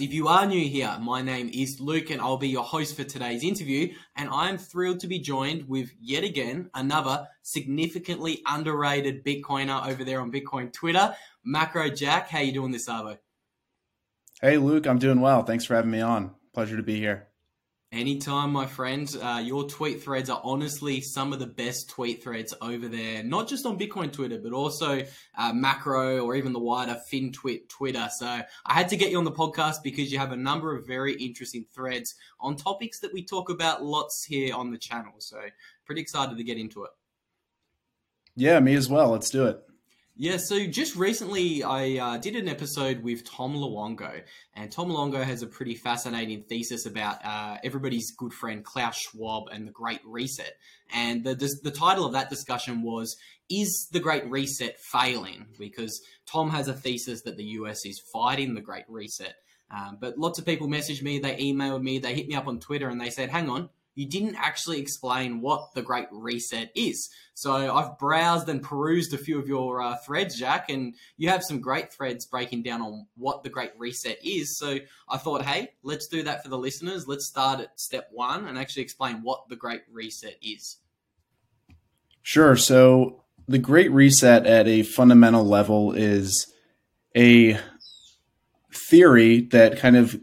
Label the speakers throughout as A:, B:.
A: If you are new here, my name is Luke and I'll be your host for today's interview. And I'm thrilled to be joined with yet again another significantly underrated Bitcoiner over there on Bitcoin Twitter, Macro Jack. How you doing this, Arvo?
B: Hey, Luke, I'm doing well. Thanks for having me on. Pleasure to be here.
A: Anytime, my friend. Uh, your tweet threads are honestly some of the best tweet threads over there, not just on Bitcoin Twitter, but also uh, macro or even the wider FinTwit Twitter. So I had to get you on the podcast because you have a number of very interesting threads on topics that we talk about lots here on the channel. So pretty excited to get into it.
B: Yeah, me as well. Let's do it.
A: Yeah, so just recently I uh, did an episode with Tom Luongo, and Tom Luongo has a pretty fascinating thesis about uh, everybody's good friend Klaus Schwab and the Great Reset. And the, the, the title of that discussion was Is the Great Reset failing? Because Tom has a thesis that the US is fighting the Great Reset. Um, but lots of people messaged me, they emailed me, they hit me up on Twitter, and they said, Hang on, you didn't actually explain what the Great Reset is. So I've browsed and perused a few of your uh, threads, Jack, and you have some great threads breaking down on what the Great Reset is. So I thought, hey, let's do that for the listeners. Let's start at step one and actually explain what the Great Reset is.
B: Sure. So the Great Reset at a fundamental level is a theory that kind of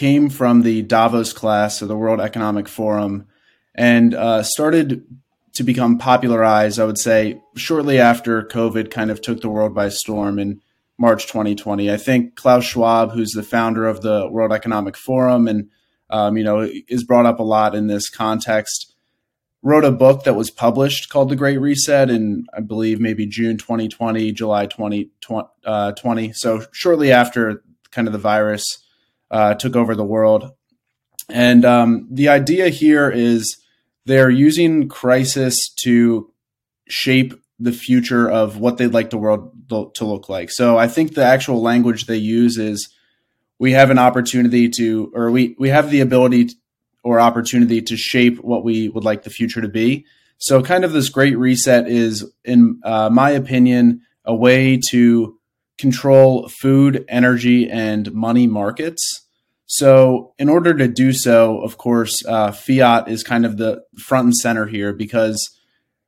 B: came from the Davos class of the World Economic Forum and uh, started to become popularized, I would say, shortly after COVID kind of took the world by storm in March 2020. I think Klaus Schwab, who's the founder of the World Economic Forum and um, you know is brought up a lot in this context, wrote a book that was published called The Great Reset in I believe maybe June 2020, July 2020. Uh, so shortly after kind of the virus uh, took over the world. And um, the idea here is they're using crisis to shape the future of what they'd like the world to look like. So I think the actual language they use is we have an opportunity to, or we, we have the ability or opportunity to shape what we would like the future to be. So kind of this great reset is, in uh, my opinion, a way to control food, energy, and money markets. So, in order to do so, of course, uh, fiat is kind of the front and center here because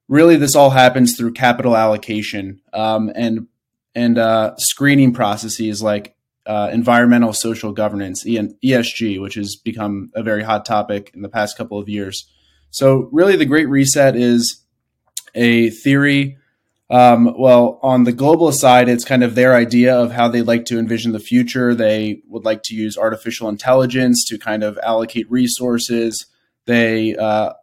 B: really this all happens through capital allocation um, and and uh, screening processes like uh, environmental social governance ESG, which has become a very hot topic in the past couple of years. So, really, the Great Reset is a theory um, well, on the global side, it's kind of their idea of how they like to envision the future. They would like to use artificial intelligence to kind of allocate resources. They, uh,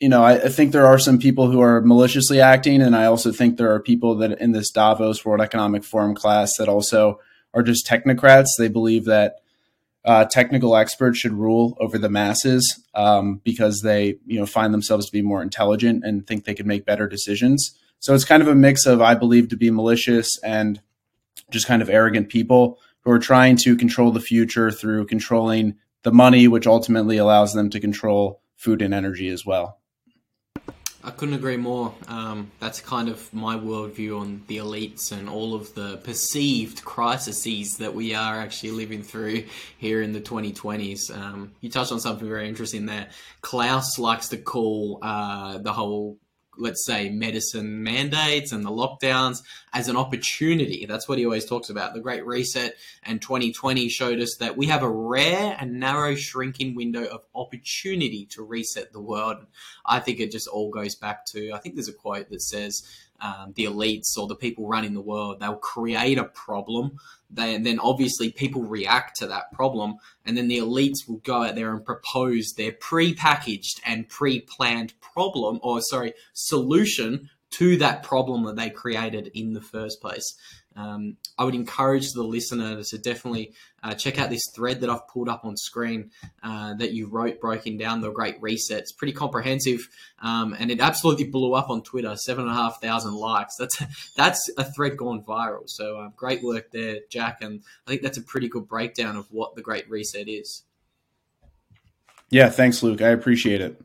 B: you know, I, I, think there are some people who are maliciously acting, and I also think there are people that in this Davos World Economic Forum class that also are just technocrats. They believe that uh, technical experts should rule over the masses um, because they, you know, find themselves to be more intelligent and think they can make better decisions. So it's kind of a mix of, I believe, to be malicious and just kind of arrogant people who are trying to control the future through controlling the money, which ultimately allows them to control food and energy as well.
A: I couldn't agree more. Um, that's kind of my worldview on the elites and all of the perceived crises that we are actually living through here in the 2020s. Um, you touched on something very interesting there. Klaus likes to call uh, the whole let's say, medicine mandates and the lockdowns as an opportunity. That's what he always talks about. The Great Reset and 2020 showed us that we have a rare and narrow shrinking window of opportunity to reset the world. I think it just all goes back to, I think there's a quote that says, um, the elites or the people running the world, they'll create a problem. They, and then obviously people react to that problem. And then the elites will go out there and propose their pre-packaged and pre-planned problem or sorry, solution to that problem that they created in the first place. Um, I would encourage the listener to definitely uh, check out this thread that I've pulled up on screen uh, that you wrote, breaking down the Great Reset. It's pretty comprehensive, um, and it absolutely blew up on Twitter. Seven and a half thousand likes. That's that's a thread gone viral. So uh, great work there, Jack. And I think that's a pretty good breakdown of what the Great Reset is.
B: Yeah, thanks, Luke. I appreciate it.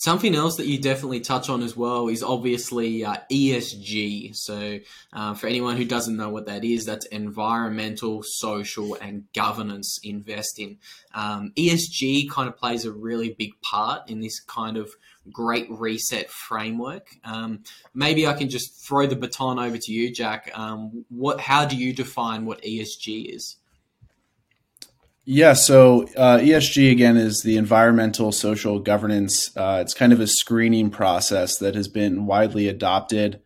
A: Something else that you definitely touch on as well is obviously uh, ESG. So, uh, for anyone who doesn't know what that is, that's environmental, social, and governance investing. Um, ESG kind of plays a really big part in this kind of great reset framework. Um, maybe I can just throw the baton over to you, Jack. Um, what? How do you define what ESG is?
B: Yeah, so uh, ESG again is the environmental social governance. Uh, it's kind of a screening process that has been widely adopted,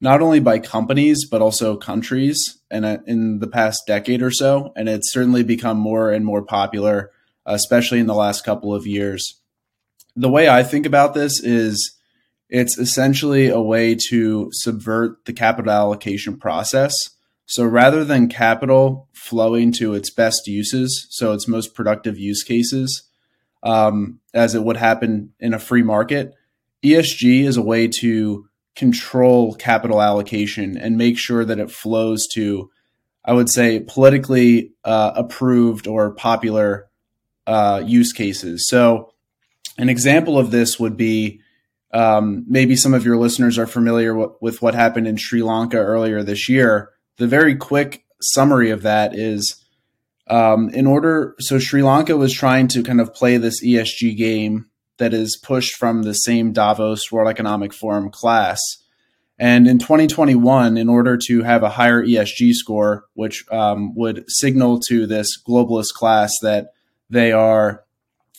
B: not only by companies but also countries, and uh, in the past decade or so, and it's certainly become more and more popular, especially in the last couple of years. The way I think about this is it's essentially a way to subvert the capital allocation process so rather than capital flowing to its best uses, so its most productive use cases, um, as it would happen in a free market, ESG is a way to control capital allocation and make sure that it flows to, I would say, politically uh, approved or popular uh, use cases. So, an example of this would be um, maybe some of your listeners are familiar w- with what happened in Sri Lanka earlier this year the very quick summary of that is um, in order, so Sri Lanka was trying to kind of play this ESG game that is pushed from the same Davos World Economic Forum class. And in 2021, in order to have a higher ESG score, which um, would signal to this globalist class that they are,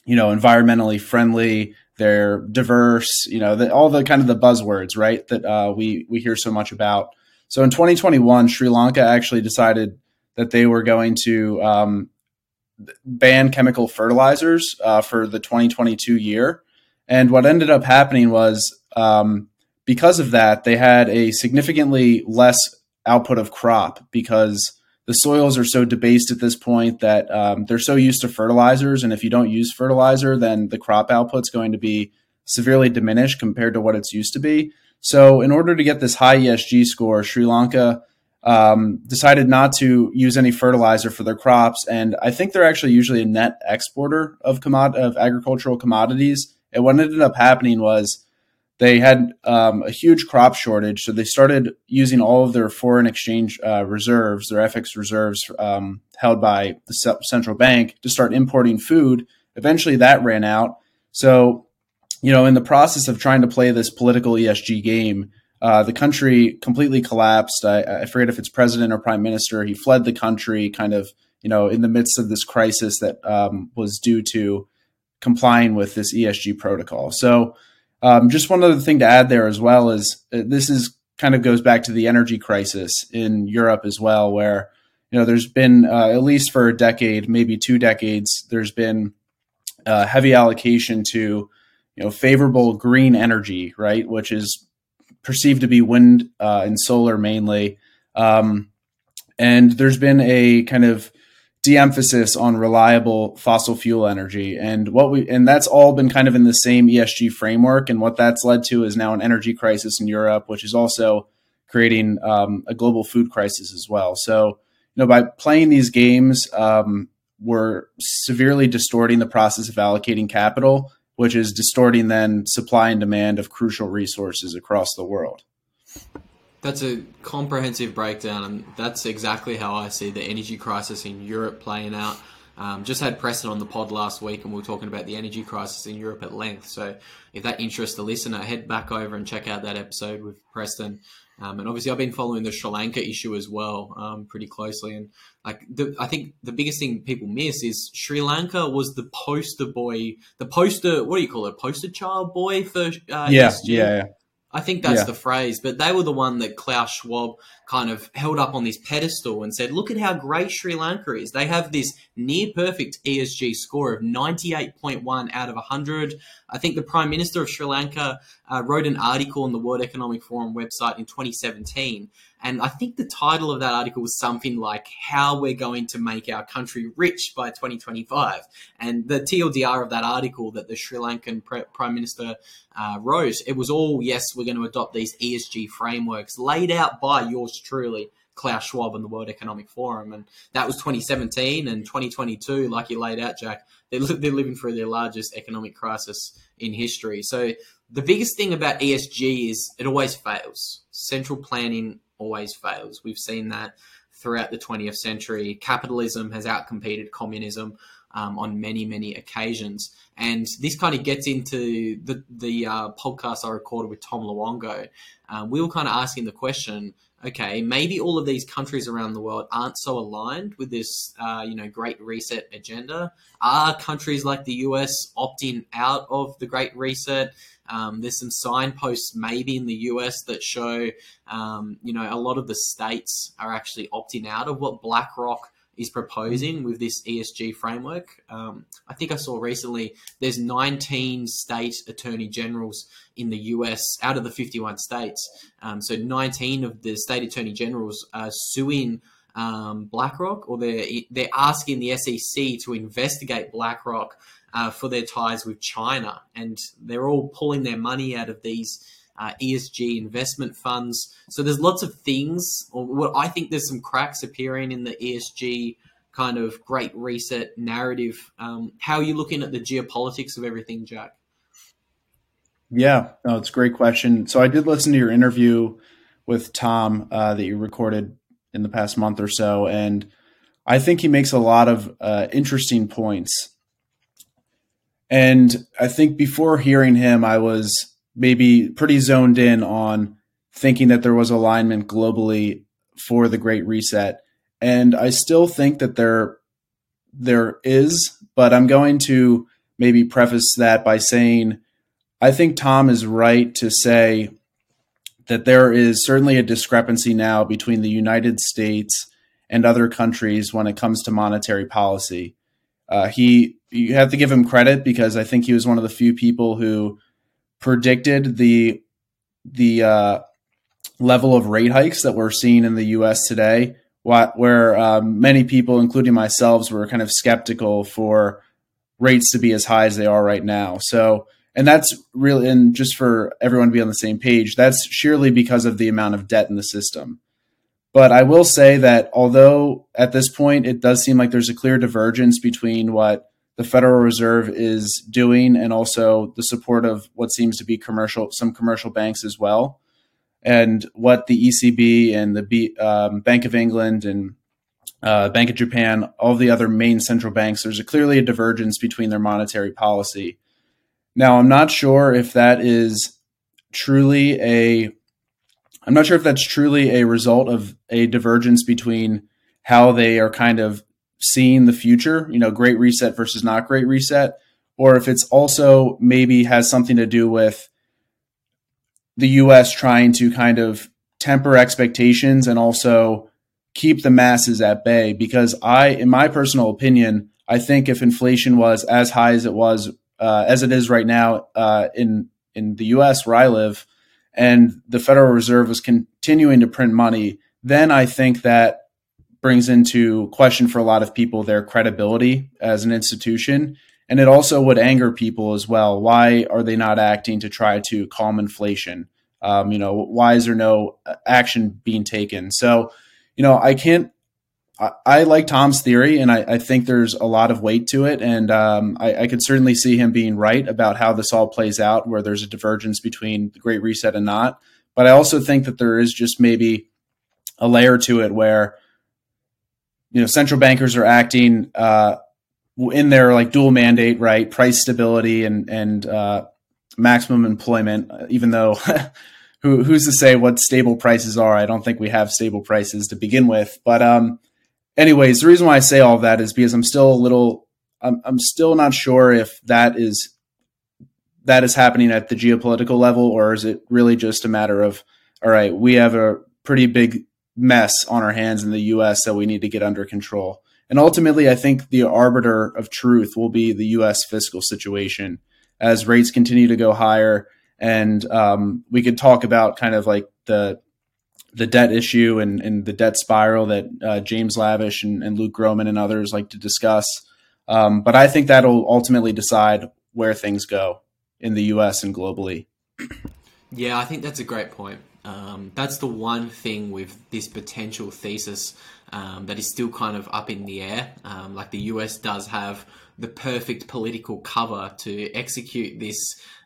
B: you know, environmentally friendly, they're diverse, you know, the, all the kind of the buzzwords, right, that uh, we we hear so much about. So in 2021, Sri Lanka actually decided that they were going to um, ban chemical fertilizers uh, for the 2022 year. And what ended up happening was um, because of that, they had a significantly less output of crop because the soils are so debased at this point that um, they're so used to fertilizers. And if you don't use fertilizer, then the crop output's going to be severely diminished compared to what it's used to be. So, in order to get this high ESG score, Sri Lanka um, decided not to use any fertilizer for their crops, and I think they're actually usually a net exporter of commod- of agricultural commodities. And what ended up happening was they had um, a huge crop shortage, so they started using all of their foreign exchange uh, reserves, their FX reserves um, held by the central bank, to start importing food. Eventually, that ran out. So you know, in the process of trying to play this political ESG game, uh, the country completely collapsed. I, I, forget if it's president or prime minister. He fled the country, kind of, you know, in the midst of this crisis that um, was due to complying with this ESG protocol. So, um, just one other thing to add there as well is uh, this is kind of goes back to the energy crisis in Europe as well, where you know there's been uh, at least for a decade, maybe two decades, there's been uh, heavy allocation to you know favorable green energy, right, which is perceived to be wind uh, and solar mainly. Um, and there's been a kind of de-emphasis on reliable fossil fuel energy. And what we and that's all been kind of in the same ESG framework. And what that's led to is now an energy crisis in Europe which is also creating um, a global food crisis as well. So you know by playing these games um, we're severely distorting the process of allocating capital which is distorting then supply and demand of crucial resources across the world.
A: That's a comprehensive breakdown, and that's exactly how I see the energy crisis in Europe playing out. Um, just had Preston on the pod last week, and we were talking about the energy crisis in Europe at length. So, if that interests the listener, head back over and check out that episode with Preston. Um, and obviously, I've been following the Sri Lanka issue as well um, pretty closely. And like, the, I think the biggest thing people miss is Sri Lanka was the poster boy, the poster. What do you call it? Poster child boy for uh,
B: yeah, yeah, yeah.
A: I think that's yeah. the phrase. But they were the one that Klaus Schwab kind of held up on this pedestal and said, look at how great Sri Lanka is. They have this near perfect ESG score of 98.1 out of 100. I think the Prime Minister of Sri Lanka uh, wrote an article on the World Economic Forum website in 2017 and I think the title of that article was something like How We're Going to Make Our Country Rich by 2025. And the TLDR of that article that the Sri Lankan Prime Minister uh, wrote, it was all, yes, we're going to adopt these ESG frameworks laid out by yours truly Klaus Schwab and the World Economic Forum, and that was 2017 and 2022. Like you laid out, Jack, they're, they're living through their largest economic crisis in history. So the biggest thing about ESG is it always fails. Central planning always fails. We've seen that throughout the 20th century. Capitalism has outcompeted communism um, on many, many occasions. And this kind of gets into the, the uh, podcast I recorded with Tom Luongo. Um, we were kind of asking the question okay, maybe all of these countries around the world aren't so aligned with this, uh, you know, Great Reset agenda. Are countries like the US opting out of the Great Reset? Um, there's some signposts maybe in the US that show, um, you know, a lot of the states are actually opting out of what BlackRock is proposing with this ESG framework. Um, I think I saw recently there's 19 state attorney generals in the US out of the 51 states. Um, so 19 of the state attorney generals are suing um, BlackRock, or they're they're asking the SEC to investigate BlackRock uh, for their ties with China, and they're all pulling their money out of these uh, ESG investment funds. So there's lots of things, or what I think there's some cracks appearing in the ESG kind of great reset narrative. Um, how are you looking at the geopolitics of everything, Jack?
B: Yeah, no, it's a great question. So I did listen to your interview with Tom uh, that you recorded in the past month or so, and I think he makes a lot of uh, interesting points. And I think before hearing him, I was maybe pretty zoned in on thinking that there was alignment globally for the Great Reset, and I still think that there there is, but I'm going to maybe preface that by saying I think Tom is right to say that there is certainly a discrepancy now between the United States and other countries when it comes to monetary policy. Uh, he, you have to give him credit because I think he was one of the few people who predicted the the uh, level of rate hikes that we're seeing in the U.S. today, where um, many people, including myself, were kind of skeptical for rates to be as high as they are right now. So, and that's really, and just for everyone to be on the same page, that's sheerly because of the amount of debt in the system. But I will say that although at this point it does seem like there's a clear divergence between what the Federal Reserve is doing, and also the support of what seems to be commercial, some commercial banks as well, and what the ECB and the B, um, Bank of England and uh, Bank of Japan, all the other main central banks, there's a, clearly a divergence between their monetary policy. Now, I'm not sure if that is truly a I'm not sure if that's truly a result of a divergence between how they are kind of seeing the future, you know, great reset versus not great reset, or if it's also maybe has something to do with the US trying to kind of temper expectations and also keep the masses at bay. Because I, in my personal opinion, I think if inflation was as high as it was, uh, as it is right now uh, in in the U.S. where I live, and the Federal Reserve was continuing to print money, then I think that brings into question for a lot of people their credibility as an institution. And it also would anger people as well. Why are they not acting to try to calm inflation? Um, you know, why is there no action being taken? So, you know, I can't. I, I like Tom's theory, and I, I, think there's a lot of weight to it, and um, I, I could certainly see him being right about how this all plays out, where there's a divergence between the Great Reset and not. But I also think that there is just maybe a layer to it where you know central bankers are acting uh, in their like dual mandate, right? Price stability and and uh, maximum employment. Even though who who's to say what stable prices are? I don't think we have stable prices to begin with. But um, anyways, the reason why I say all that is because I'm still a little. I'm I'm still not sure if that is that is happening at the geopolitical level, or is it really just a matter of all right, we have a pretty big mess on our hands in the US that we need to get under control. And ultimately, I think the arbiter of truth will be the US fiscal situation as rates continue to go higher. And um, we could talk about kind of like the the debt issue and, and the debt spiral that uh, James Lavish and, and, Luke Gromen and others like to discuss. Um, but I think that'll ultimately decide where things go in the US and globally.
A: Yeah, I think that's a great point. Um, that's the one thing with this potential thesis um, that is still kind of up in the air. Um, like the US does have the perfect political cover to execute this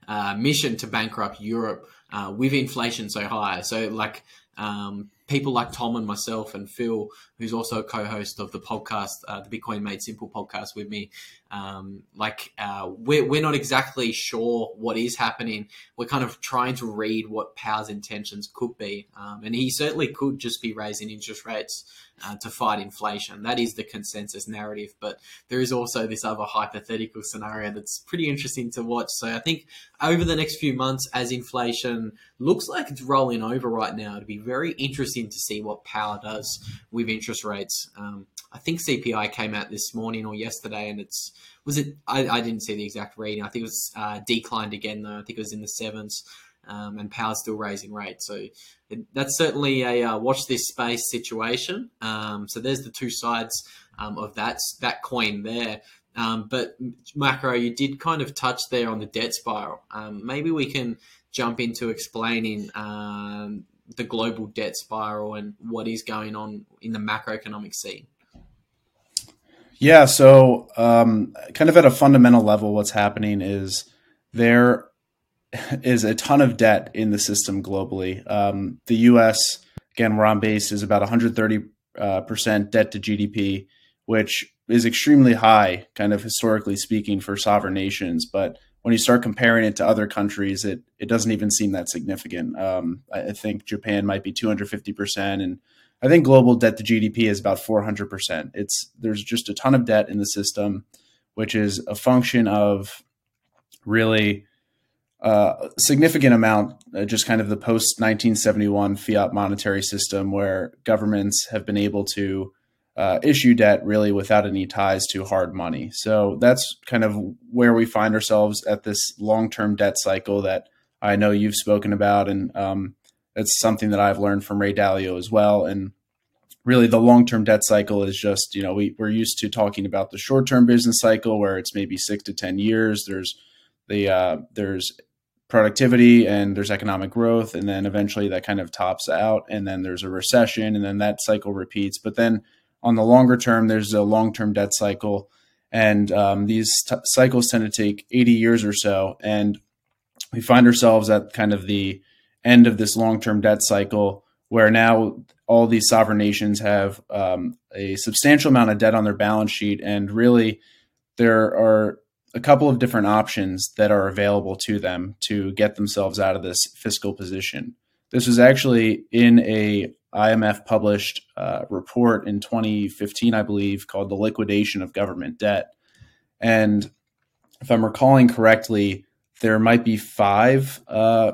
A: uh, mission to bankrupt Europe uh, with inflation so high. So, like, um, people like Tom and myself and Phil, who's also a co-host of the podcast, uh, the Bitcoin Made Simple podcast with me. Um, like uh, we're we're not exactly sure what is happening. We're kind of trying to read what Powell's intentions could be, um, and he certainly could just be raising interest rates uh, to fight inflation. That is the consensus narrative. But there is also this other hypothetical scenario that's pretty interesting to watch. So I think over the next few months, as inflation looks like it's rolling over right now, it'd be very interesting to see what Powell does with interest rates. Um, I think CPI came out this morning or yesterday, and it's was it? I, I didn't see the exact reading. I think it was uh, declined again though. I think it was in the sevens um, and Powell's still raising rates. So it, that's certainly a uh, watch this space situation. Um, so there's the two sides um, of that that coin there. Um, but Macro, you did kind of touch there on the debt spiral. Um, maybe we can jump into explaining um, the global debt spiral and what is going on in the macroeconomic scene.
B: Yeah, so um, kind of at a fundamental level, what's happening is there is a ton of debt in the system globally. Um, the U.S. again, where I'm based, is about 130 uh, percent debt to GDP, which is extremely high, kind of historically speaking, for sovereign nations. But when you start comparing it to other countries, it it doesn't even seem that significant. Um, I, I think Japan might be 250 percent, and I think global debt to GDP is about 400 percent. It's there's just a ton of debt in the system, which is a function of really uh, significant amount, uh, just kind of the post 1971 fiat monetary system, where governments have been able to uh, issue debt really without any ties to hard money. So that's kind of where we find ourselves at this long term debt cycle that I know you've spoken about. And um, it's something that I've learned from Ray Dalio as well. And really, the long term debt cycle is just, you know, we, we're used to talking about the short term business cycle where it's maybe six to 10 years. There's the uh, there's productivity and there's economic growth and then eventually that kind of tops out and then there's a recession and then that cycle repeats but then on the longer term there's a long-term debt cycle. And um, these t- cycles tend to take 80 years or so. And we find ourselves at kind of the end of this long-term debt cycle where now all these sovereign nations have um, a substantial amount of debt on their balance sheet. And really there are a couple of different options that are available to them to get themselves out of this fiscal position. This was actually in a IMF published uh, report in 2015, I believe, called "The Liquidation of Government Debt." And if I'm recalling correctly, there might be five uh,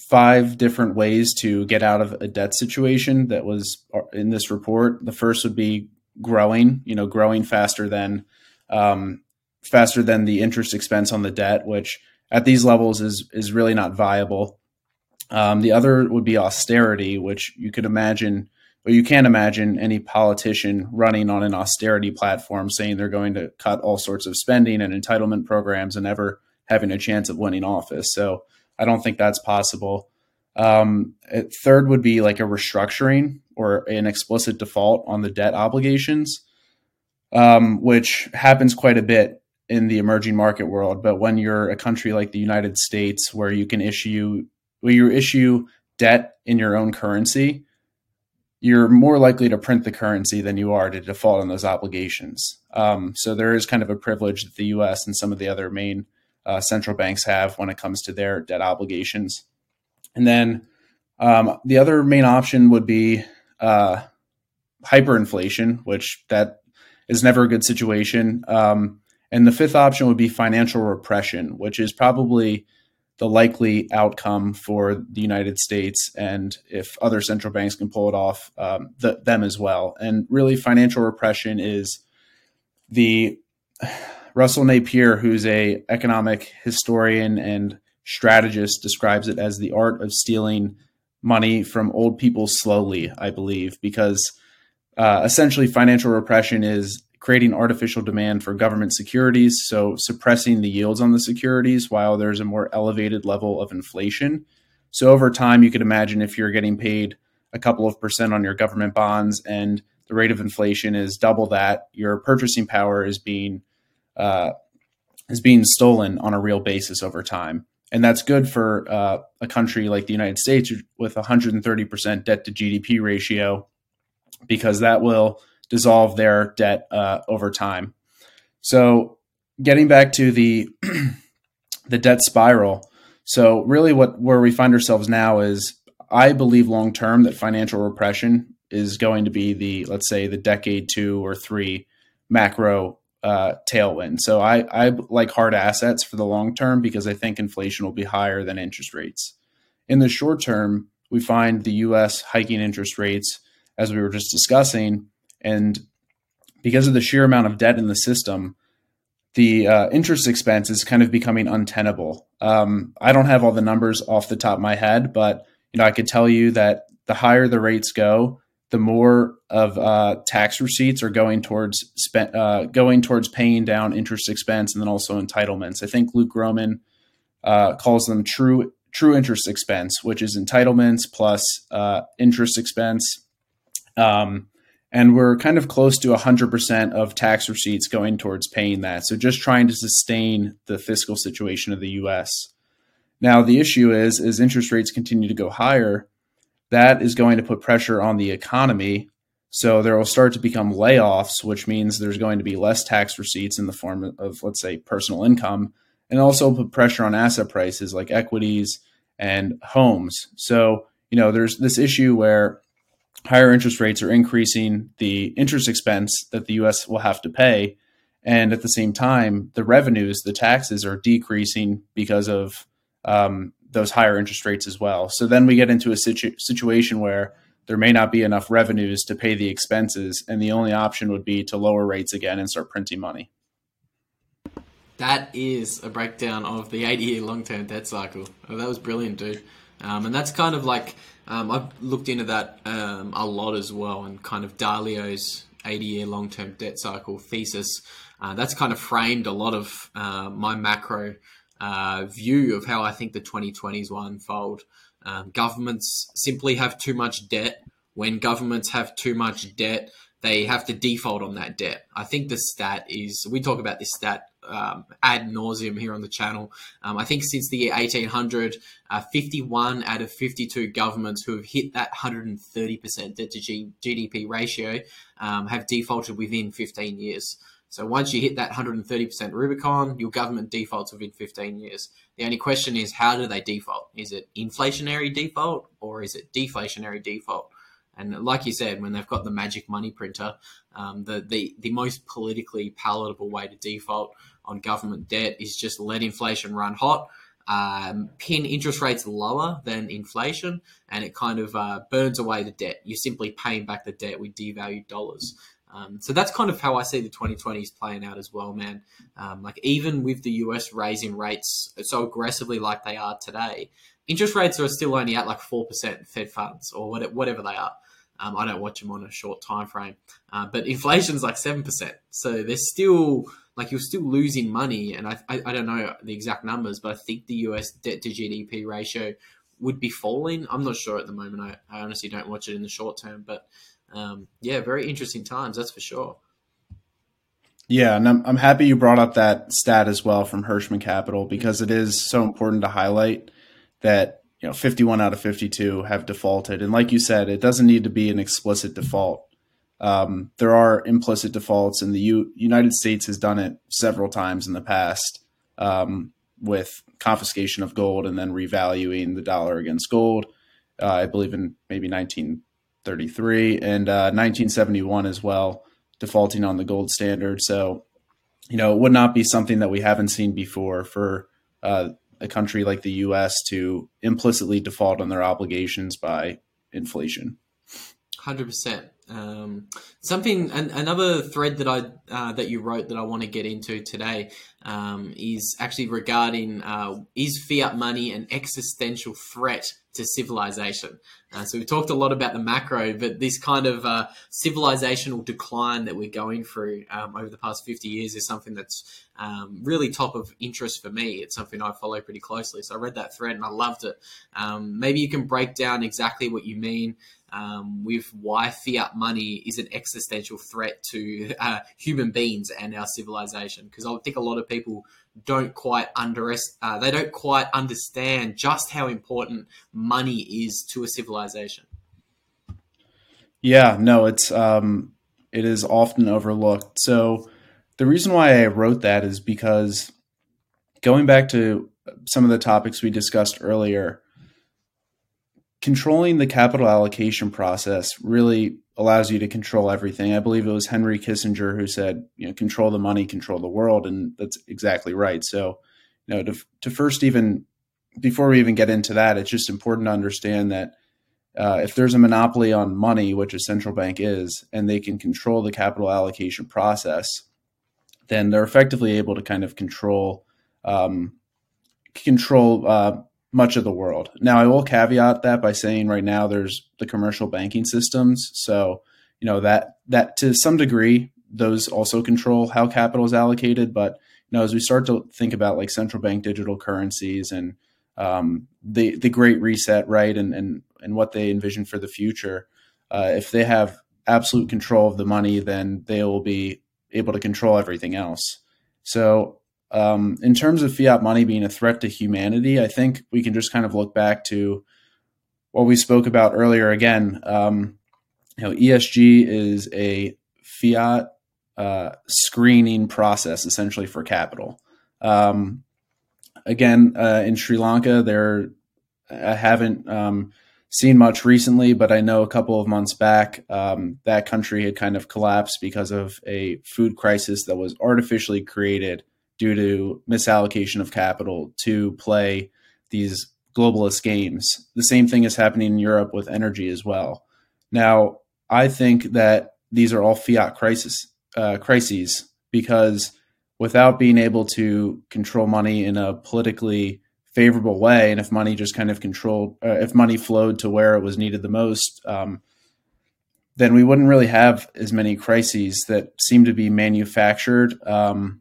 B: five different ways to get out of a debt situation that was uh, in this report. The first would be growing, you know, growing faster than um, faster than the interest expense on the debt, which at these levels is is really not viable. Um, the other would be austerity, which you could imagine, or you can't imagine any politician running on an austerity platform saying they're going to cut all sorts of spending and entitlement programs and ever having a chance of winning office. So I don't think that's possible. Um, third would be like a restructuring or an explicit default on the debt obligations, um, which happens quite a bit in the emerging market world. But when you're a country like the United States, where you can issue, where you issue debt in your own currency, you're more likely to print the currency than you are to default on those obligations. Um, so there is kind of a privilege that the U.S. and some of the other main uh, central banks have when it comes to their debt obligations. And then um, the other main option would be uh, hyperinflation, which that is never a good situation. Um, and the fifth option would be financial repression, which is probably the likely outcome for the United States. And if other central banks can pull it off, um, the, them as well. And really, financial repression is the Russell Napier, who's a economic historian and strategist, describes it as the art of stealing money from old people slowly. I believe because uh, essentially financial repression is creating artificial demand for government securities, so suppressing the yields on the securities while there's a more elevated level of inflation. So over time, you could imagine if you're getting paid a couple of percent on your government bonds and the rate of inflation is double that, your purchasing power is being uh, is being stolen on a real basis over time. And that's good for uh, a country like the United States with 130% debt to GDP ratio, because that will dissolve their debt uh, over time. So, getting back to the the debt spiral. So, really, what where we find ourselves now is, I believe long term that financial repression is going to be the let's say the decade two or three macro uh, tailwind. So I, I like hard assets for the long term because I think inflation will be higher than interest rates. In the short term, we find the U.S. hiking interest rates as we were just discussing, and because of the sheer amount of debt in the system, the uh, interest expense is kind of becoming untenable. Um, I don't have all the numbers off the top of my head, but you know I could tell you that the higher the rates go, the more of uh, tax receipts are going towards spent, uh, going towards paying down interest expense and then also entitlements. I think Luke Gromen uh, calls them true true interest expense, which is entitlements plus uh, interest expense. Um, and we're kind of close to 100% of tax receipts going towards paying that. So just trying to sustain the fiscal situation of the U.S. Now the issue is, as interest rates continue to go higher, that is going to put pressure on the economy. So there will start to become layoffs, which means there's going to be less tax receipts in the form of, let's say, personal income, and also put pressure on asset prices like equities and homes. So, you know, there's this issue where higher interest rates are increasing the interest expense that the US will have to pay. And at the same time, the revenues, the taxes are decreasing because of um, those higher interest rates as well. So then we get into a situ- situation where there may not be enough revenues to pay the expenses, and the only option would be to lower rates again and start printing money.
A: That is a breakdown of the 80 year long term debt cycle. Oh, that was brilliant, dude. Um, and that's kind of like, um, I've looked into that um, a lot as well, and kind of Dalio's 80 year long term debt cycle thesis. Uh, that's kind of framed a lot of uh, my macro uh, view of how I think the 2020s will unfold. Um, governments simply have too much debt. When governments have too much debt, they have to default on that debt. I think the stat is we talk about this stat um, ad nauseum here on the channel. Um, I think since the year 1800, uh, 51 out of 52 governments who have hit that 130% debt to G- GDP ratio um, have defaulted within 15 years. So once you hit that 130% Rubicon, your government defaults within 15 years. The only question is, how do they default? Is it inflationary default or is it deflationary default? And like you said, when they've got the magic money printer, um, the, the, the most politically palatable way to default on government debt is just let inflation run hot, um, pin interest rates lower than inflation, and it kind of uh, burns away the debt. You're simply paying back the debt with devalued dollars. Um, so that's kind of how I see the 2020s playing out as well, man. Um, like even with the US raising rates so aggressively like they are today, interest rates are still only at like four percent Fed funds or whatever they are. Um, I don't watch them on a short time frame, uh, but inflation's like seven percent. So they're still like you're still losing money, and I, I, I don't know the exact numbers, but I think the US debt to GDP ratio would be falling. I'm not sure at the moment. I, I honestly don't watch it in the short term, but um, yeah, very interesting times, that's for sure.
B: Yeah, and I'm, I'm happy you brought up that stat as well from Hirschman Capital because it is so important to highlight that you know 51 out of 52 have defaulted, and like you said, it doesn't need to be an explicit default. Um, there are implicit defaults, and the U- United States has done it several times in the past um, with confiscation of gold and then revaluing the dollar against gold. Uh, I believe in maybe 1933 and uh, 1971 as well, defaulting on the gold standard. So, you know, it would not be something that we haven't seen before for uh, a country like the U.S. to implicitly default on their obligations by inflation.
A: Hundred percent. Um, something, an, another thread that I uh, that you wrote that I want to get into today um, is actually regarding uh, is fiat money an existential threat to civilization. Uh, so we talked a lot about the macro, but this kind of uh, civilizational decline that we're going through um, over the past 50 years is something that's um, really top of interest for me. It's something I follow pretty closely. So I read that thread and I loved it. Um, maybe you can break down exactly what you mean um, with why fiat money is an existential threat to uh, human beings and our civilization. Because I think a lot of people don't quite uh, they don't quite understand just how important money is to a civilization.
B: Yeah, no, it's um, it is often overlooked. So the reason why I wrote that is because going back to some of the topics we discussed earlier, controlling the capital allocation process really allows you to control everything. I believe it was Henry Kissinger who said, you know, control the money, control the world. And that's exactly right. So, you know, to, to first even, before we even get into that, it's just important to understand that uh, if there's a monopoly on money, which a central bank is, and they can control the capital allocation process, then they're effectively able to kind of control um, control uh, much of the world. Now, I will caveat that by saying right now there's the commercial banking systems, so you know that that to some degree those also control how capital is allocated. But you know, as we start to think about like central bank digital currencies and um, the the Great Reset, right, and and and what they envision for the future, uh, if they have absolute control of the money, then they will be able to control everything else. So um, in terms of fiat money being a threat to humanity, I think we can just kind of look back to what we spoke about earlier. Again, um, you know, ESG is a fiat uh, screening process essentially for capital. Um, again, uh, in Sri Lanka, there I haven't um, seen much recently, but I know a couple of months back um, that country had kind of collapsed because of a food crisis that was artificially created due to misallocation of capital to play these globalist games. The same thing is happening in Europe with energy as well. Now, I think that these are all fiat crisis uh, crises because without being able to control money in a politically favorable way, and if money just kind of controlled, uh, if money flowed to where it was needed the most, um, then we wouldn't really have as many crises that seem to be manufactured um,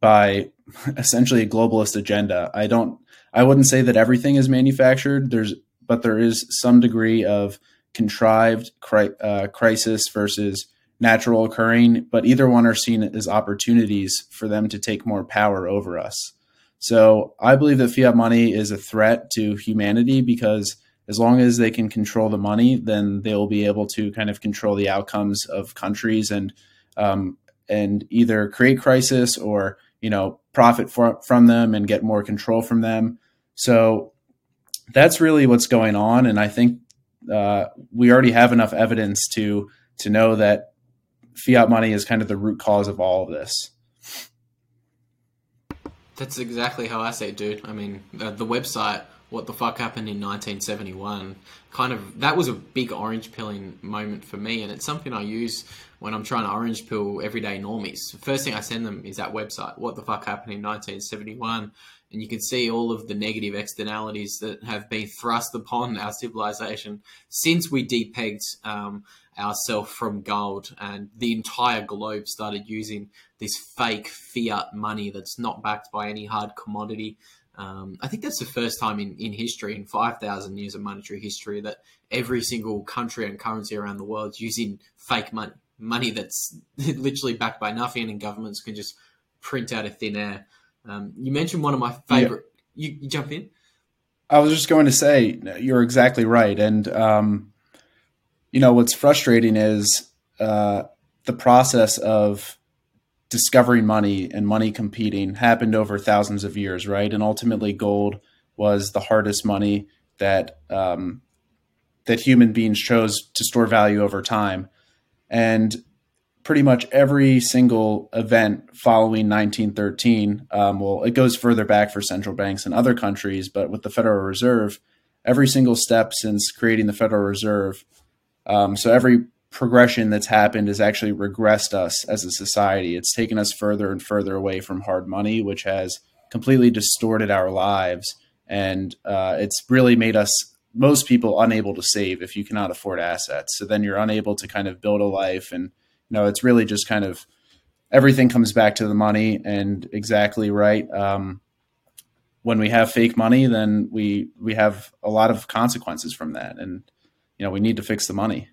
B: by essentially a globalist agenda. I don't I wouldn't say that everything is manufactured. There's but there is some degree of contrived cri- uh, crisis versus natural occurring, but either one are seen as opportunities for them to take more power over us. So I believe that fiat money is a threat to humanity because as long as they can control the money, then they will be able to kind of control the outcomes of countries and um, and either create crisis or you know profit for, from them and get more control from them. So that's really what's going on, and I think uh, we already have enough evidence to to know that fiat money is kind of the root cause of all of this.
A: That's exactly how I say, dude. I mean, the, the website what the fuck happened in 1971 kind of that was a big orange pilling moment for me and it's something i use when i'm trying to orange pill everyday normies. The first thing i send them is that website. What the fuck happened in 1971 and you can see all of the negative externalities that have been thrust upon our civilization since we depegged um, ourselves from gold. And the entire globe started using this fake fiat money that's not backed by any hard commodity. Um, I think that's the first time in, in history, in 5,000 years of monetary history, that every single country and currency around the world is using fake money, money that's literally backed by nothing, and governments can just print out of thin air. Um, you mentioned one of my favorite. Yeah. You, you, jump in.
B: I was just going to say you're exactly right, and um, you know what's frustrating is uh, the process of discovering money and money competing happened over thousands of years, right? And ultimately, gold was the hardest money that um, that human beings chose to store value over time, and pretty much every single event following 1913, um, well, it goes further back for central banks in other countries, but with the Federal Reserve, every single step since creating the Federal Reserve, um, so every progression that's happened has actually regressed us as a society. It's taken us further and further away from hard money, which has completely distorted our lives and uh, it's really made us most people unable to save if you cannot afford assets. So then you're unable to kind of build a life, and you know it's really just kind of everything comes back to the money and exactly right. Um, when we have fake money, then we we have a lot of consequences from that, and you know we need to fix the money.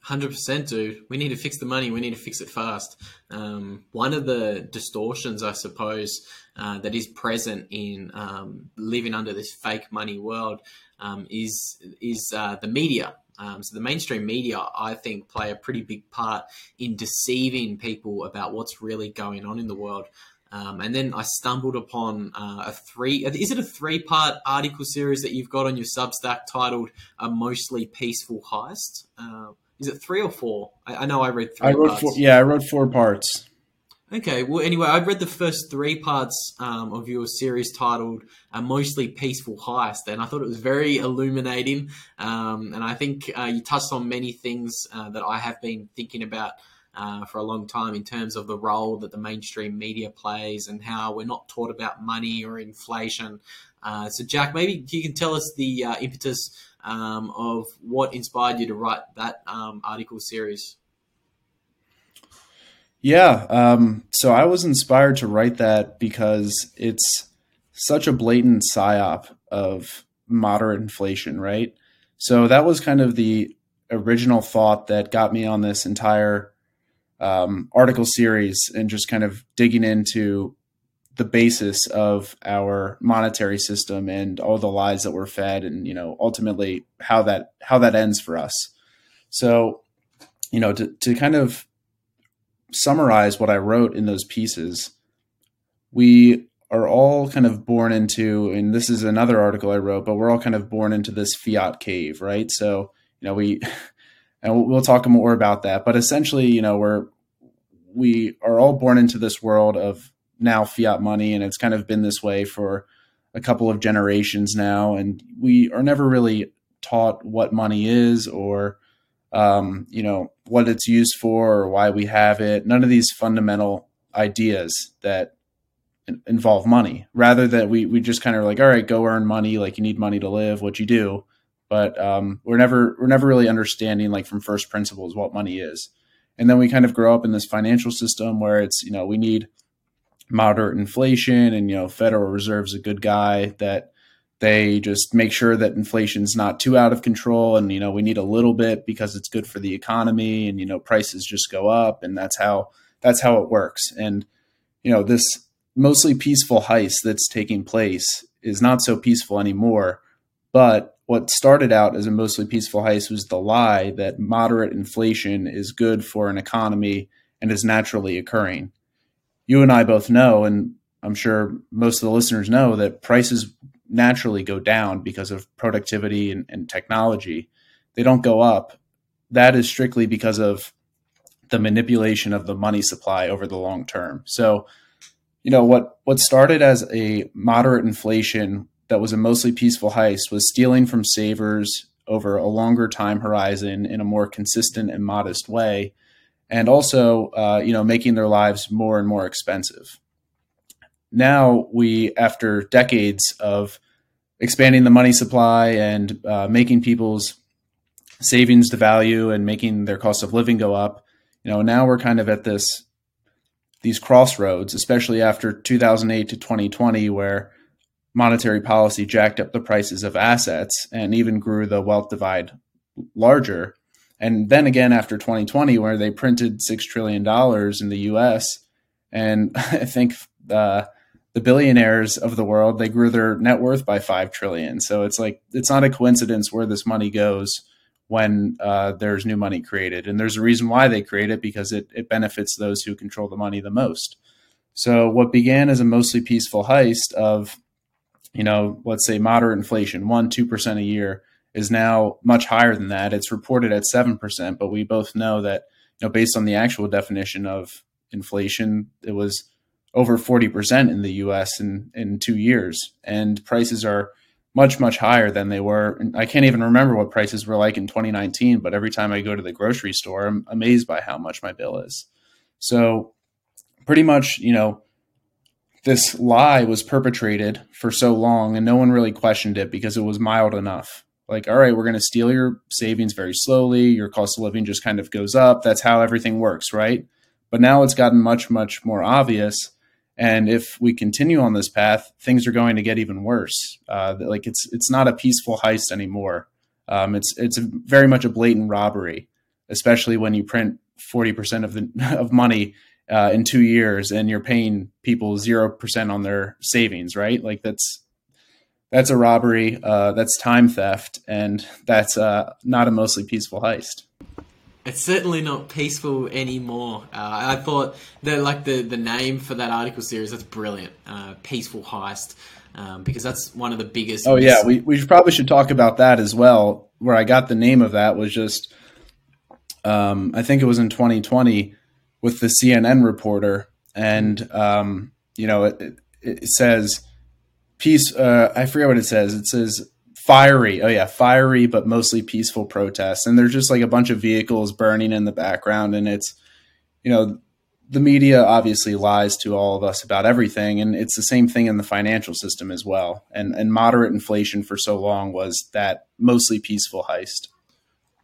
A: Hundred percent, dude. We need to fix the money. We need to fix it fast. Um, one of the distortions, I suppose, uh, that is present in um, living under this fake money world um, is is uh, the media. Um, so the mainstream media, I think, play a pretty big part in deceiving people about what's really going on in the world. Um, and then I stumbled upon uh, a three. Is it a three-part article series that you've got on your Substack titled "A Mostly Peaceful Heist"? Uh, is it three or four? I, I know I read three.
B: I wrote
A: parts.
B: four. Yeah, I wrote four parts.
A: Okay. Well, anyway, I've read the first three parts um, of your series titled "A Mostly Peaceful Heist," and I thought it was very illuminating. Um, and I think uh, you touched on many things uh, that I have been thinking about uh, for a long time in terms of the role that the mainstream media plays and how we're not taught about money or inflation. Uh, so, Jack, maybe you can tell us the uh, impetus um, of what inspired you to write that um, article series.
B: Yeah. Um, so I was inspired to write that because it's such a blatant psyop of moderate inflation, right? So that was kind of the original thought that got me on this entire um, article series and just kind of digging into the basis of our monetary system and all the lies that we're fed and you know ultimately how that how that ends for us so you know to, to kind of summarize what i wrote in those pieces we are all kind of born into and this is another article i wrote but we're all kind of born into this fiat cave right so you know we and we'll talk more about that. But essentially, you know, we're we are all born into this world of now fiat money, and it's kind of been this way for a couple of generations now, and we are never really taught what money is or um, you know what it's used for or why we have it. None of these fundamental ideas that involve money. Rather that we we just kind of like, all right, go earn money. Like you need money to live. What you do but um, we're never we're never really understanding like from first principles what money is and then we kind of grow up in this financial system where it's you know we need moderate inflation and you know federal reserve's a good guy that they just make sure that inflation's not too out of control and you know we need a little bit because it's good for the economy and you know prices just go up and that's how that's how it works and you know this mostly peaceful heist that's taking place is not so peaceful anymore but what started out as a mostly peaceful heist was the lie that moderate inflation is good for an economy and is naturally occurring. You and I both know, and I'm sure most of the listeners know, that prices naturally go down because of productivity and, and technology. They don't go up. That is strictly because of the manipulation of the money supply over the long term. So, you know what what started as a moderate inflation that was a mostly peaceful heist was stealing from savers over a longer time horizon in a more consistent and modest way, and also, uh, you know, making their lives more and more expensive. Now we, after decades of expanding the money supply and uh, making people's savings to value and making their cost of living go up, you know, now we're kind of at this these crossroads, especially after 2008 to 2020, where monetary policy jacked up the prices of assets and even grew the wealth divide larger. And then again after 2020, where they printed $6 trillion in the US, and I think uh, the billionaires of the world, they grew their net worth by 5 trillion. So it's like, it's not a coincidence where this money goes when uh, there's new money created. And there's a reason why they create it because it, it benefits those who control the money the most. So what began as a mostly peaceful heist of you know, let's say moderate inflation, one, 2% a year, is now much higher than that. It's reported at 7%, but we both know that, you know, based on the actual definition of inflation, it was over 40% in the US in, in two years. And prices are much, much higher than they were. I can't even remember what prices were like in 2019, but every time I go to the grocery store, I'm amazed by how much my bill is. So, pretty much, you know, this lie was perpetrated for so long and no one really questioned it because it was mild enough. Like, all right, we're going to steal your savings very slowly. Your cost of living just kind of goes up. That's how everything works, right? But now it's gotten much, much more obvious. And if we continue on this path, things are going to get even worse. Uh, like it's it's not a peaceful heist anymore. Um, it's it's very much a blatant robbery, especially when you print forty percent of the of money uh, in two years and you're paying people zero percent on their savings, right? Like that's that's a robbery. Uh, that's time theft, and that's uh, not a mostly peaceful heist.
A: It's certainly not peaceful anymore. Uh, I thought that like the the name for that article series that's brilliant. Uh, peaceful heist. Um, because that's one of the biggest.
B: Oh yeah, we we probably should talk about that as well. Where I got the name of that was just, um, I think it was in 2020 with the CNN reporter, and um, you know it, it, it says peace. Uh, I forget what it says. It says fiery. Oh yeah, fiery but mostly peaceful protests, and there's just like a bunch of vehicles burning in the background, and it's you know the media obviously lies to all of us about everything, and it's the same thing in the financial system as well. And and moderate inflation for so long was that mostly peaceful heist.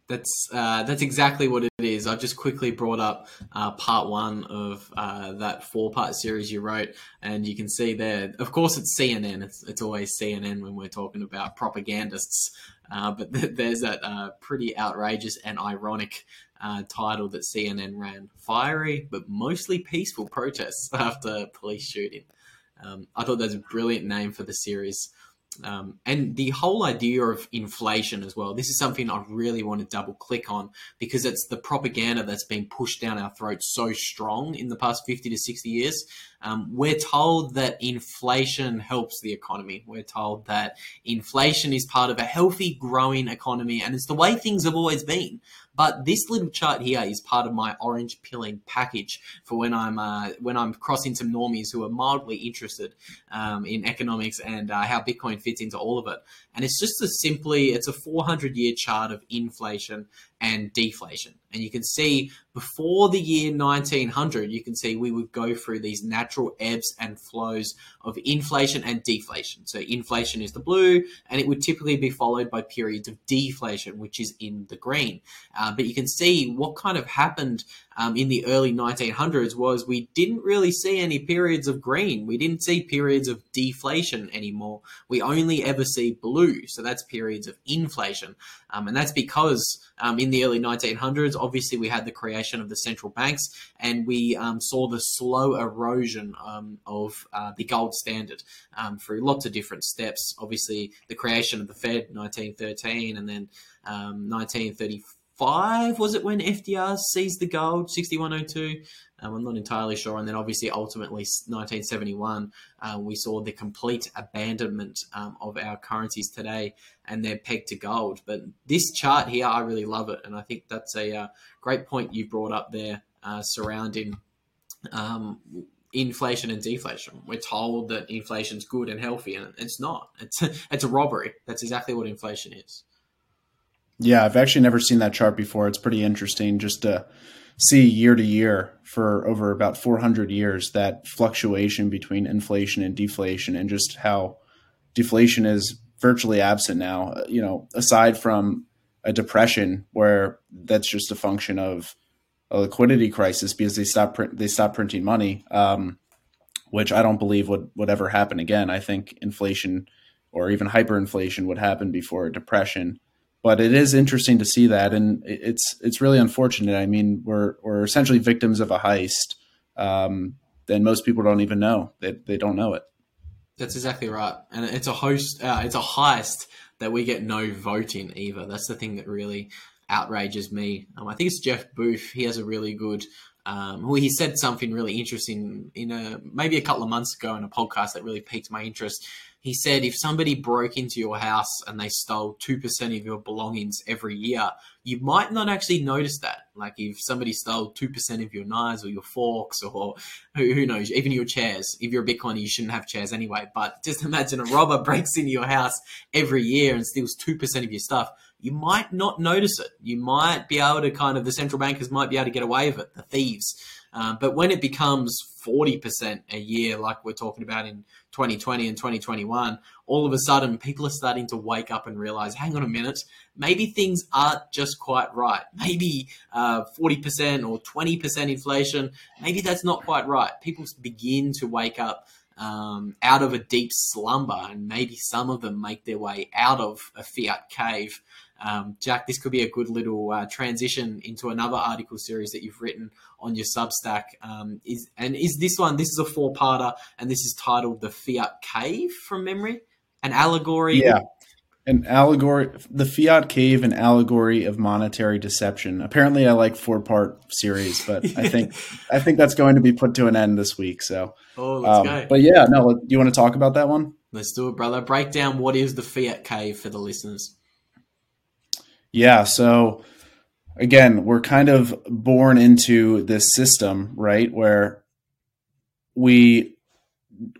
A: That's uh, that's exactly what it is. I just quickly brought up uh, part one of uh, that four part series you wrote, and you can see there. Of course, it's CNN. It's it's always CNN when we're talking about propagandists. Uh, but th- there's that uh, pretty outrageous and ironic uh, title that CNN ran: "Fiery but mostly peaceful protests after police shooting." Um, I thought that's a brilliant name for the series. Um, and the whole idea of inflation as well. This is something I really want to double click on because it's the propaganda that's been pushed down our throats so strong in the past 50 to 60 years. Um, we're told that inflation helps the economy. We're told that inflation is part of a healthy, growing economy, and it's the way things have always been. But this little chart here is part of my orange pilling package for when I'm uh, when I'm crossing some normies who are mildly interested um, in economics and uh, how Bitcoin fits into all of it. And it's just a simply it's a 400 year chart of inflation and deflation. And you can see before the year 1900, you can see we would go through these natural ebbs and flows of inflation and deflation. So inflation is the blue, and it would typically be followed by periods of deflation, which is in the green. Uh, but you can see what kind of happened um, in the early 1900s was we didn't really see any periods of green. We didn't see periods of deflation anymore. We only ever see blue. So that's periods of inflation. Um, and that's because um, in the early 1900s, obviously we had the creation of the central banks and we um, saw the slow erosion um, of uh, the gold standard um, through lots of different steps. Obviously, the creation of the Fed, 1913, and then 1934 um, five was it when FDR seized the gold, 6102? Um, I'm not entirely sure. And then obviously, ultimately, 1971, uh, we saw the complete abandonment um, of our currencies today and they're pegged to gold. But this chart here, I really love it. And I think that's a uh, great point you brought up there uh, surrounding. Um, inflation and deflation. We're told that inflation's good and healthy, and it's not. It's it's a robbery. That's exactly what inflation is.
B: Yeah, I've actually never seen that chart before. It's pretty interesting just to see year to year for over about 400 years that fluctuation between inflation and deflation and just how deflation is virtually absent now. You know, aside from a depression where that's just a function of a liquidity crisis because they stop print they stop printing money, um, which I don't believe would would ever happen again. I think inflation or even hyperinflation would happen before a depression but it is interesting to see that, and it's it's really unfortunate. I mean, we're we're essentially victims of a heist, um, and most people don't even know they they don't know it.
A: That's exactly right, and it's a host, uh, it's a heist that we get no vote in either. That's the thing that really outrages me. Um, I think it's Jeff Booth. He has a really good. Um, well, he said something really interesting in a maybe a couple of months ago in a podcast that really piqued my interest he said if somebody broke into your house and they stole 2% of your belongings every year, you might not actually notice that. Like if somebody stole 2% of your knives or your forks or who, knows, even your chairs. If you're a Bitcoiner, you shouldn't have chairs anyway. But just imagine a robber breaks into your house every year and steals 2% of your stuff. You might not notice it. You might be able to kind of, the central bankers might be able to get away with it, the thieves. Uh, but when it becomes 40% a year, like we're talking about in 2020 and 2021, all of a sudden people are starting to wake up and realize, hang on a minute, maybe things aren't just quite right. Maybe uh, 40% or 20% inflation, maybe that's not quite right. People begin to wake up um, out of a deep slumber, and maybe some of them make their way out of a fiat cave. Um, Jack, this could be a good little uh, transition into another article series that you've written on your Substack. Um, is and is this one? This is a four-parter, and this is titled "The Fiat Cave" from memory, an allegory.
B: Yeah, an allegory, the Fiat Cave, an allegory of monetary deception. Apparently, I like four-part series, but I think I think that's going to be put to an end this week. So,
A: oh, let's um,
B: go. But yeah, no, do you want to talk about that one?
A: Let's do it, brother. Break down what is the Fiat Cave for the listeners.
B: Yeah. So again, we're kind of born into this system, right? Where we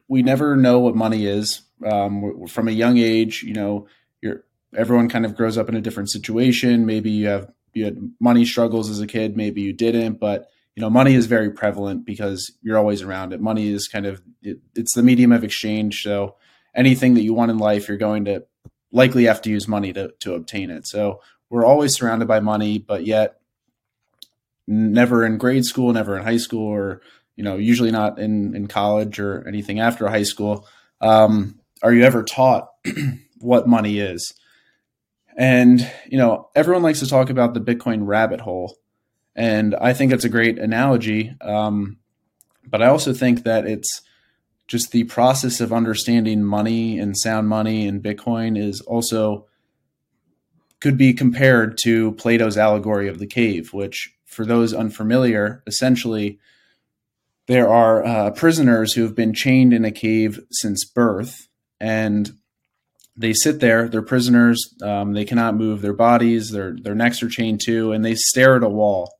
B: we never know what money is um, from a young age. You know, you're everyone kind of grows up in a different situation. Maybe you have you had money struggles as a kid. Maybe you didn't, but you know, money is very prevalent because you're always around it. Money is kind of it, it's the medium of exchange. So anything that you want in life, you're going to likely have to use money to to obtain it. So we're always surrounded by money, but yet never in grade school, never in high school, or you know, usually not in in college or anything after high school. Um, are you ever taught what money is? And you know, everyone likes to talk about the Bitcoin rabbit hole, and I think it's a great analogy. Um, but I also think that it's just the process of understanding money and sound money and Bitcoin is also could be compared to Plato's allegory of the cave, which, for those unfamiliar, essentially there are uh, prisoners who have been chained in a cave since birth, and they sit there. They're prisoners. Um, they cannot move their bodies. Their their necks are chained too, and they stare at a wall.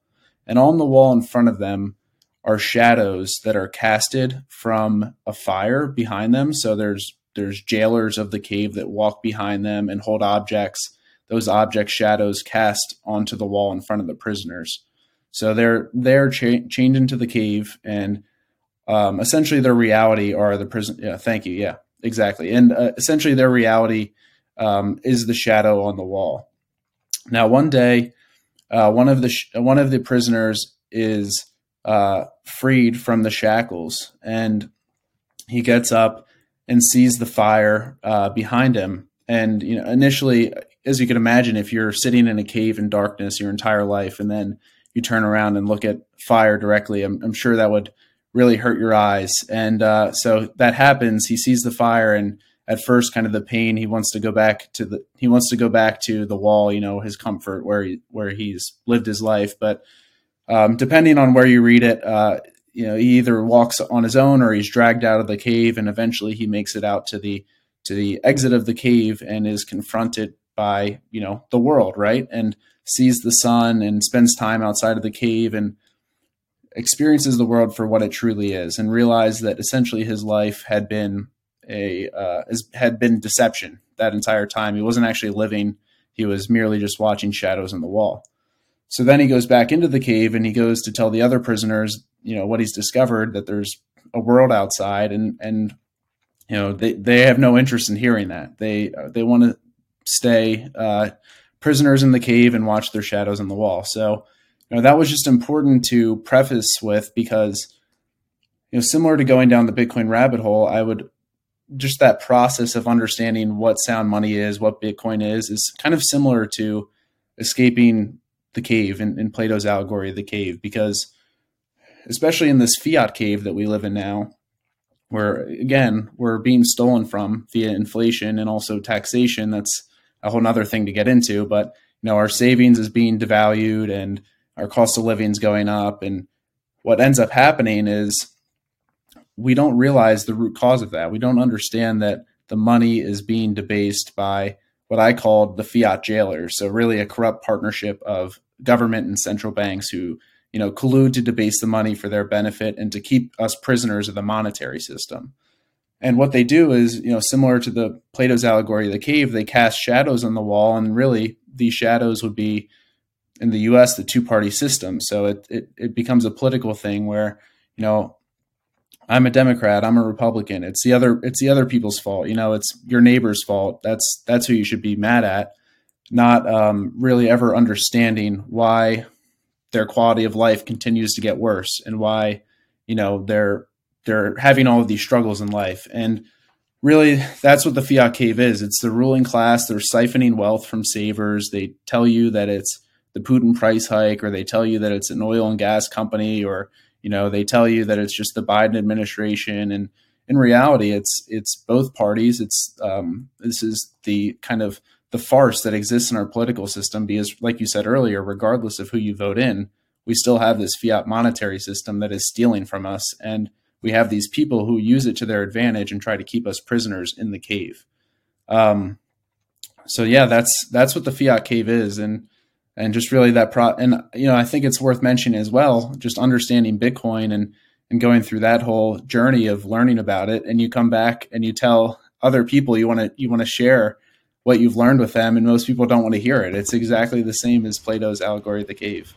B: And on the wall in front of them are shadows that are casted from a fire behind them. So there's there's jailers of the cave that walk behind them and hold objects those object shadows cast onto the wall in front of the prisoners. So they're they're cha- chained into the cave, and um, essentially their reality are the prison. Yeah, thank you. Yeah, exactly. And uh, essentially their reality um, is the shadow on the wall. Now, one day, uh, one of the sh- one of the prisoners is uh, freed from the shackles, and he gets up and sees the fire uh, behind him. And you know, initially as you can imagine, if you're sitting in a cave in darkness your entire life and then you turn around and look at fire directly, I'm, I'm sure that would really hurt your eyes. And uh, so that happens. He sees the fire, and at first, kind of the pain. He wants to go back to the he wants to go back to the wall. You know, his comfort where he where he's lived his life. But um, depending on where you read it, uh, you know, he either walks on his own or he's dragged out of the cave, and eventually he makes it out to the to the exit of the cave and is confronted by you know the world right? And sees the sun and spends time outside of the cave and experiences the world for what it truly is and realizes that essentially his life had been a uh, had been deception that entire time. He wasn't actually living. He was merely just watching shadows on the wall. So then he goes back into the cave and he goes to tell the other prisoners you know what he's discovered that there's a world outside and and you know they, they have no interest in hearing that. They they want to stay uh, prisoners in the cave and watch their shadows on the wall. So, you know, that was just important to preface with because, you know, similar to going down the Bitcoin rabbit hole, I would just that process of understanding what sound money is, what Bitcoin is, is kind of similar to escaping the cave in, in Plato's allegory of the cave, because especially in this fiat cave that we live in now, where again we're being stolen from via inflation and also taxation that's a whole other thing to get into. But you know, our savings is being devalued and our cost of living is going up. And what ends up happening is we don't realize the root cause of that. We don't understand that the money is being debased by what I called the fiat jailers. So really a corrupt partnership of government and central banks who, you know, collude to debase the money for their benefit and to keep us prisoners of the monetary system. And what they do is, you know, similar to the Plato's allegory of the cave, they cast shadows on the wall, and really these shadows would be in the U.S. the two party system. So it, it it becomes a political thing where you know I'm a Democrat, I'm a Republican. It's the other it's the other people's fault. You know, it's your neighbor's fault. That's that's who you should be mad at, not um, really ever understanding why their quality of life continues to get worse and why you know they're they're having all of these struggles in life. And really that's what the fiat cave is. It's the ruling class. They're siphoning wealth from savers. They tell you that it's the putin price hike or they tell you that it's an oil and gas company or you know they tell you that it's just the biden administration. And in reality it's it's both parties. It's um, this is the kind of the farce that exists in our political system because like you said earlier regardless of who you vote in we still have this fiat monetary system that is stealing from us. And we have these people who use it to their advantage and try to keep us prisoners in the cave. Um, so yeah, that's that's what the fiat cave is, and and just really that pro. And you know, I think it's worth mentioning as well, just understanding Bitcoin and and going through that whole journey of learning about it, and you come back and you tell other people you want to you want to share what you've learned with them, and most people don't want to hear it. It's exactly the same as Plato's allegory of the cave.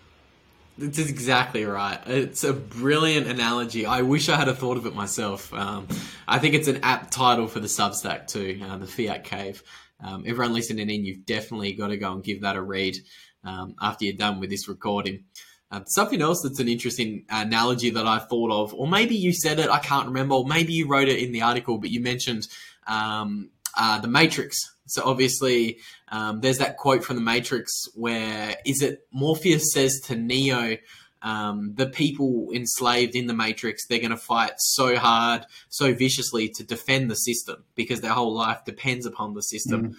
A: That's exactly right. It's a brilliant analogy. I wish I had a thought of it myself. Um, I think it's an apt title for the Substack too, uh, the Fiat Cave. Um, everyone listening in, you've definitely got to go and give that a read um, after you're done with this recording. Uh, something else that's an interesting analogy that I thought of, or maybe you said it, I can't remember, or maybe you wrote it in the article, but you mentioned um, uh, the Matrix. So obviously, um, there's that quote from the Matrix where is it Morpheus says to Neo, um, the people enslaved in the Matrix, they're going to fight so hard, so viciously to defend the system because their whole life depends upon the system. Mm.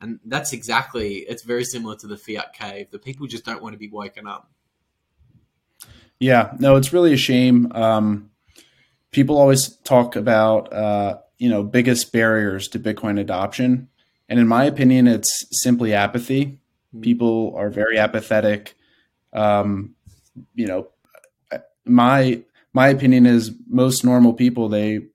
A: And that's exactly, it's very similar to the Fiat Cave. The people just don't want to be woken up.
B: Yeah, no, it's really a shame. Um, people always talk about, uh, you know, biggest barriers to Bitcoin adoption. And in my opinion, it's simply apathy. Hmm. People are very apathetic. Um, you know, my my opinion is most normal people they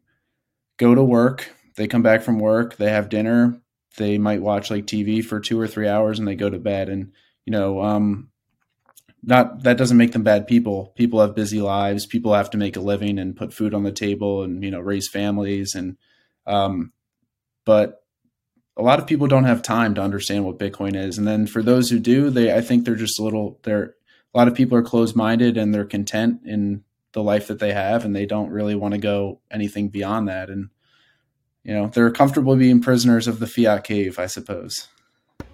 B: go to work, they come back from work, they have dinner, they might watch like TV for two or three hours, and they go to bed. And you know, um, not that doesn't make them bad people. People have busy lives. People have to make a living and put food on the table, and you know, raise families. And um, but a lot of people don't have time to understand what Bitcoin is. And then for those who do, they I think they're just a little they're a lot of people are closed minded and they're content in the life that they have and they don't really want to go anything beyond that. And you know, they're comfortable being prisoners of the fiat cave, I suppose.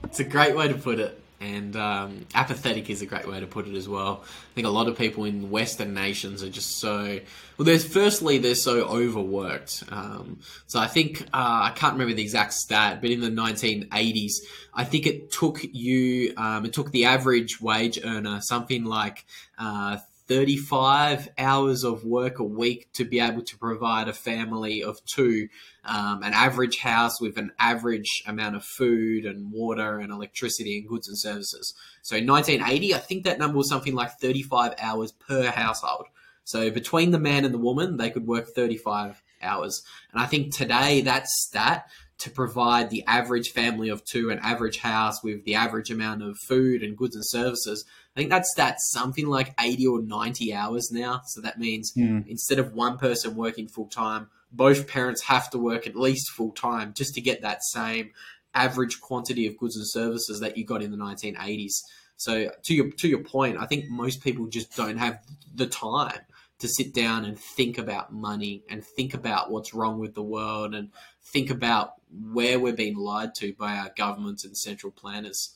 A: It's a great way to put it and um, apathetic is a great way to put it as well. I think a lot of people in Western nations are just so well. There's firstly they're so overworked. Um, so I think uh, I can't remember the exact stat, but in the 1980s, I think it took you um, it took the average wage earner something like uh, 35 hours of work a week to be able to provide a family of two um, an average house with an average amount of food and water and electricity and goods and services. So in 1980, I think that number was something like 35 hours per household. So between the man and the woman, they could work 35 hours. And I think today that stat to provide the average family of two, an average house with the average amount of food and goods and services. I think that's that's something like 80 or 90 hours now. So that means mm. instead of one person working full time, both parents have to work at least full time just to get that same average quantity of goods and services that you got in the 1980s. So to your to your point, I think most people just don't have the time to sit down and think about money and think about what's wrong with the world and think about where we're being lied to by our governments and central planners.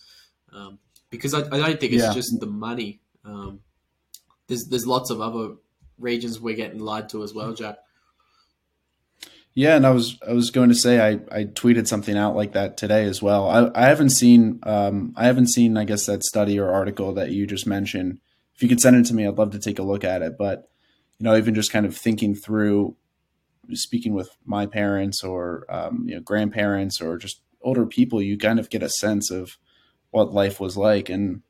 A: Um, because I, I, don't think it's yeah. just the money. Um, there's there's lots of other regions we're getting lied to as well, Jack.
B: Yeah, and I was I was going to say I, I tweeted something out like that today as well. I, I haven't seen um, I haven't seen I guess that study or article that you just mentioned. If you could send it to me, I'd love to take a look at it. But you know, even just kind of thinking through speaking with my parents or um, you know grandparents or just older people, you kind of get a sense of what life was like. And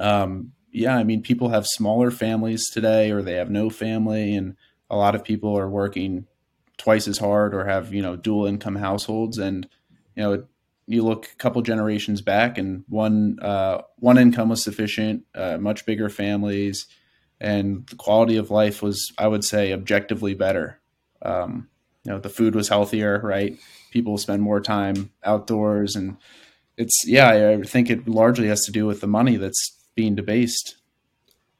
B: um, yeah, I mean, people have smaller families today, or they have no family, and a lot of people are working twice as hard or have you know dual income households, and you know you look a couple generations back, and one uh, one income was sufficient, uh, much bigger families, and the quality of life was, I would say, objectively better. Um, you know, the food was healthier, right? People spend more time outdoors, and it's yeah, I think it largely has to do with the money that's being debased.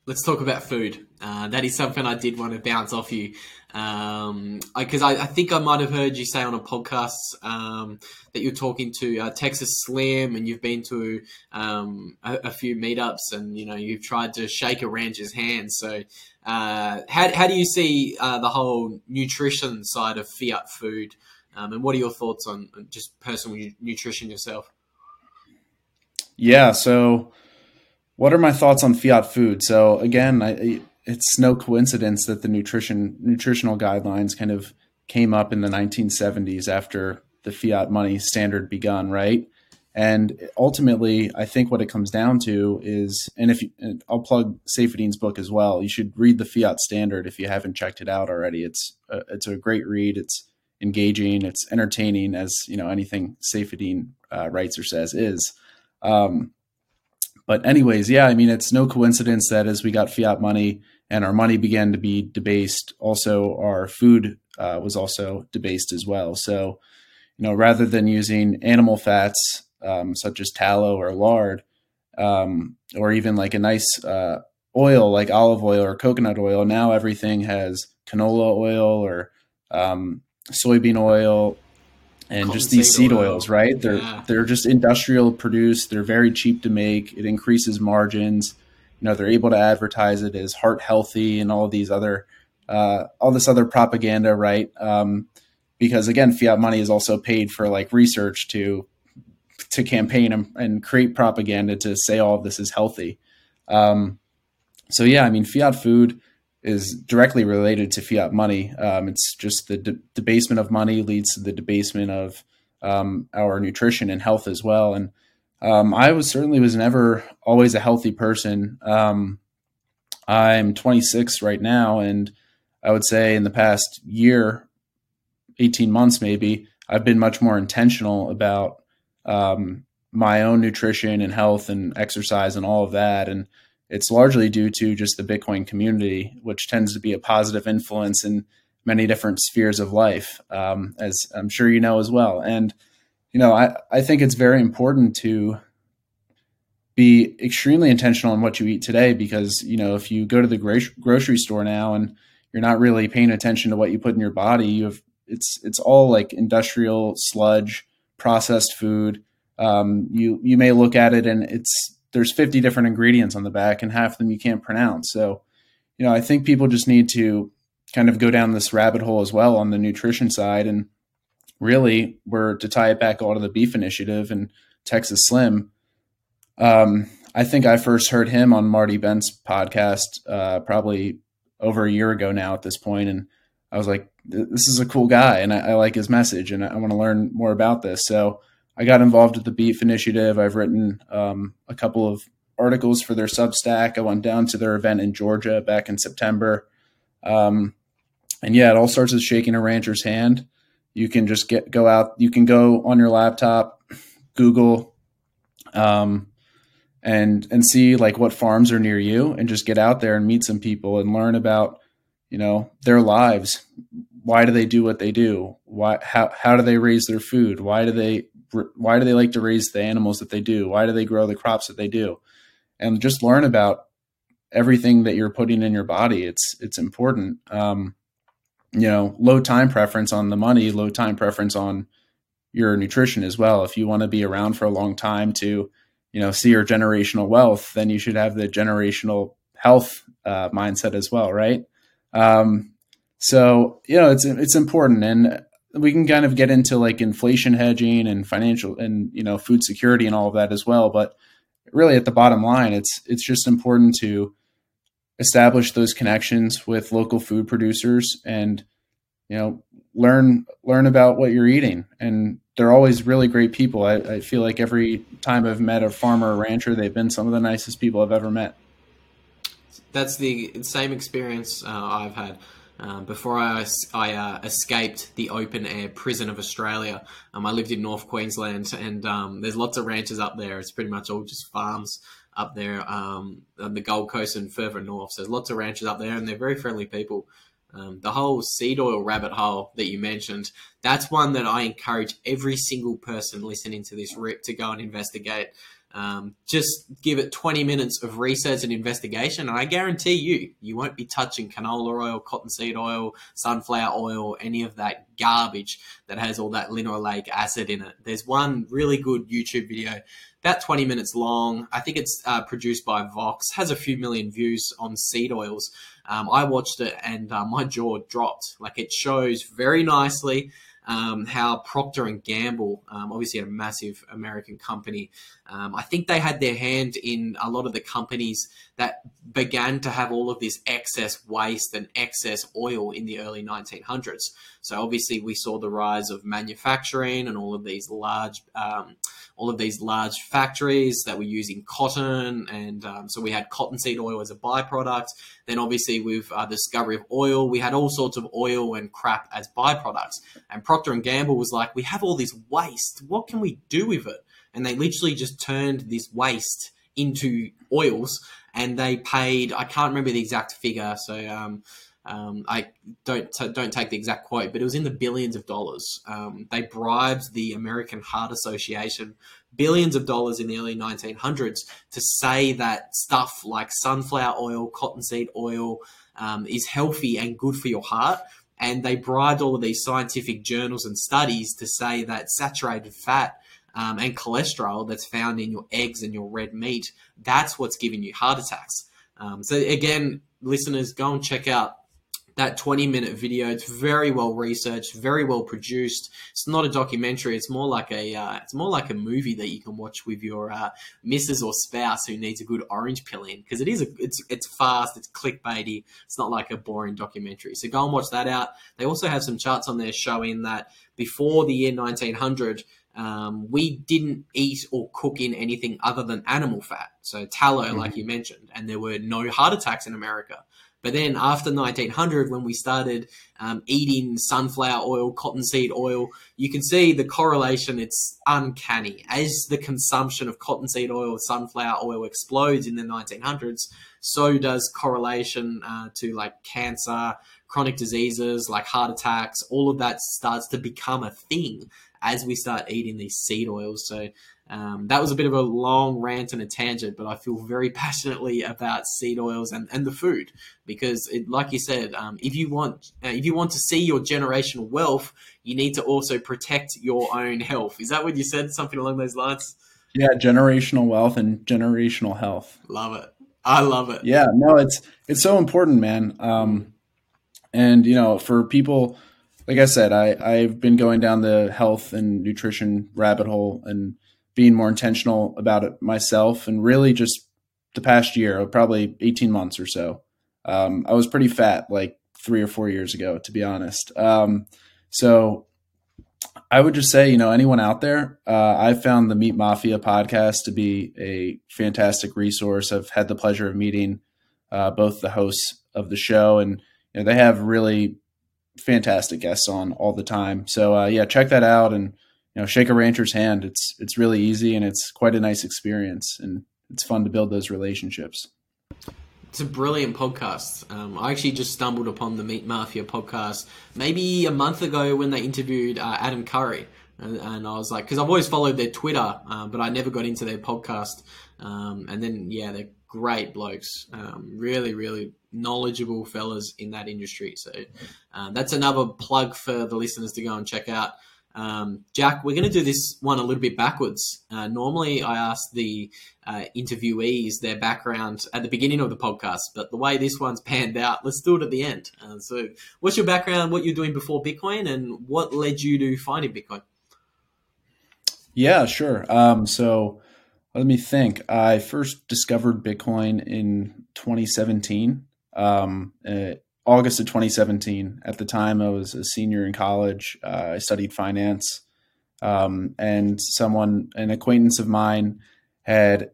A: Let's talk about food. Uh, that is something I did want to bounce off you because um, I, I, think I might have heard you say on a podcast um, that you're talking to uh, Texas Slim and you've been to um, a, a, few meetups and you know you've tried to shake a rancher's hand. So uh, how, how do you see uh, the whole nutrition side of fiat food, um, and what are your thoughts on just personal nutrition yourself?
B: Yeah, so what are my thoughts on fiat food? So again, I it's no coincidence that the nutrition nutritional guidelines kind of came up in the 1970s after the fiat money standard begun, right? And ultimately, I think what it comes down to is, and if you, and I'll plug Saifedean's book as well. You should read the Fiat Standard if you haven't checked it out already. It's a, it's a great read. It's engaging. It's entertaining, as you know anything Saifedean uh, writes or says is. Um, but anyways, yeah, I mean, it's no coincidence that as we got fiat money, and our money began to be debased. Also, our food uh, was also debased as well. So, you know, rather than using animal fats um, such as tallow or lard, um, or even like a nice uh, oil like olive oil or coconut oil, now everything has canola oil or um, soybean oil and just these seed oil. oils, right? They're yeah. they're just industrial produced. They're very cheap to make. It increases margins you know they're able to advertise it as heart healthy and all these other uh, all this other propaganda right um, because again fiat money is also paid for like research to to campaign and, and create propaganda to say all of this is healthy um, so yeah i mean fiat food is directly related to fiat money um, it's just the de- debasement of money leads to the debasement of um, our nutrition and health as well and um, I was certainly was never always a healthy person. Um, I'm 26 right now, and I would say in the past year, 18 months maybe, I've been much more intentional about um, my own nutrition and health and exercise and all of that. And it's largely due to just the Bitcoin community, which tends to be a positive influence in many different spheres of life, um, as I'm sure you know as well. And you know, I, I think it's very important to be extremely intentional on what you eat today because, you know, if you go to the grocery store now and you're not really paying attention to what you put in your body, you have it's it's all like industrial sludge, processed food. Um, you you may look at it and it's there's 50 different ingredients on the back and half of them you can't pronounce. So, you know, I think people just need to kind of go down this rabbit hole as well on the nutrition side and really we're to tie it back all to the beef initiative and Texas Slim. Um, I think I first heard him on Marty Bent's podcast uh, probably over a year ago now at this point, and I was like, "This is a cool guy, and I, I like his message, and I, I want to learn more about this." So I got involved with the Beef Initiative. I've written um, a couple of articles for their Substack. I went down to their event in Georgia back in September, um, and yeah, it all starts with shaking a rancher's hand. You can just get go out. You can go on your laptop, Google, um, and and see like what farms are near you, and just get out there and meet some people and learn about you know their lives. Why do they do what they do? Why how how do they raise their food? Why do they why do they like to raise the animals that they do? Why do they grow the crops that they do? And just learn about everything that you're putting in your body. It's it's important. Um, you know, low time preference on the money, low time preference on your nutrition as well. If you want to be around for a long time to, you know, see your generational wealth, then you should have the generational health uh, mindset as well, right? Um, so you know, it's it's important, and we can kind of get into like inflation hedging and financial and you know food security and all of that as well. But really, at the bottom line, it's it's just important to establish those connections with local food producers and you know learn learn about what you're eating. And they're always really great people. I, I, feel like every time i've met a farmer or rancher they've been some of the nicest people i've ever met.
A: That's the same experience uh, i've had Um, before I, I uh, escaped the open air prison of Australia, um, I lived in North Queensland, and um, there's lots of ranches up there. It's pretty much all just farms up there um, on the Gold Coast and further north. So there's lots of ranches up there, and they're very friendly people. Um, the whole seed oil rabbit hole that you mentioned, that's one that I encourage every single person listening to this rip to go and investigate. Um, just give it 20 minutes of research and investigation, and I guarantee you, you won't be touching canola oil, cottonseed oil, sunflower oil, any of that garbage that has all that linoleic acid in it. There's one really good YouTube video, about 20 minutes long. I think it's uh, produced by Vox, has a few million views on seed oils. Um, I watched it and uh, my jaw dropped. Like it shows very nicely um, how Procter and Gamble, um, obviously a massive American company, um, I think they had their hand in a lot of the companies that began to have all of this excess waste and excess oil in the early 1900s. So obviously we saw the rise of manufacturing and all of these large um, all of these large factories that were using cotton, and um, so we had cottonseed oil as a byproduct. Then, obviously, with uh, the discovery of oil, we had all sorts of oil and crap as byproducts. And Procter and Gamble was like, "We have all this waste. What can we do with it?" And they literally just turned this waste into oils, and they paid. I can't remember the exact figure, so. Um, um, I don't t- don't take the exact quote, but it was in the billions of dollars. Um, they bribed the American Heart Association billions of dollars in the early 1900s to say that stuff like sunflower oil, cottonseed oil um, is healthy and good for your heart. And they bribed all of these scientific journals and studies to say that saturated fat um, and cholesterol that's found in your eggs and your red meat, that's what's giving you heart attacks. Um, so again, listeners, go and check out that 20 minute video. It's very well researched, very well produced. It's not a documentary. It's more like a uh, it's more like a movie that you can watch with your uh, missus or spouse who needs a good orange pill in because it is a, it's it's fast, it's clickbaity. It's not like a boring documentary. So go and watch that out. They also have some charts on there showing that before the year 1900. Um, we didn't eat or cook in anything other than animal fat, so tallow, mm-hmm. like you mentioned, and there were no heart attacks in America. But then after 1900, when we started um, eating sunflower oil, cottonseed oil, you can see the correlation. It's uncanny. As the consumption of cottonseed oil, sunflower oil explodes in the 1900s, so does correlation uh, to like cancer, chronic diseases like heart attacks. All of that starts to become a thing as we start eating these seed oils. So um, that was a bit of a long rant and a tangent, but I feel very passionately about seed oils and, and the food because, it, like you said, um, if you want uh, if you want to see your generational wealth, you need to also protect your own health. Is that what you said? Something along those lines?
B: Yeah, generational wealth and generational health.
A: Love it. I love it.
B: Yeah, no, it's it's so important, man. Um, and you know, for people, like I said, I I've been going down the health and nutrition rabbit hole and being more intentional about it myself and really just the past year, probably 18 months or so. Um, I was pretty fat like three or four years ago, to be honest. Um, so I would just say, you know, anyone out there, uh, I found the Meat Mafia podcast to be a fantastic resource. I've had the pleasure of meeting uh, both the hosts of the show, and you know, they have really fantastic guests on all the time. So uh, yeah, check that out and you know, shake a rancher's hand. It's it's really easy and it's quite a nice experience, and it's fun to build those relationships.
A: It's a brilliant podcast. Um, I actually just stumbled upon the Meat Mafia podcast maybe a month ago when they interviewed uh, Adam Curry. And, and, I was like, because I've always followed their Twitter, uh, but I never got into their podcast. Um, and then, yeah, they're great blokes. Um, really, really knowledgeable fellas in that industry. So uh, that's another plug for the listeners to go and check out. Um, Jack, we're going to do this one a little bit backwards. Uh, normally, I ask the uh, interviewees their background at the beginning of the podcast, but the way this one's panned out, let's do it at the end. Uh, so, what's your background, what you're doing before Bitcoin, and what led you to finding Bitcoin?
B: Yeah, sure. Um, so, let me think. I first discovered Bitcoin in 2017. Um, August of 2017. At the time, I was a senior in college. Uh, I studied finance, um, and someone, an acquaintance of mine, had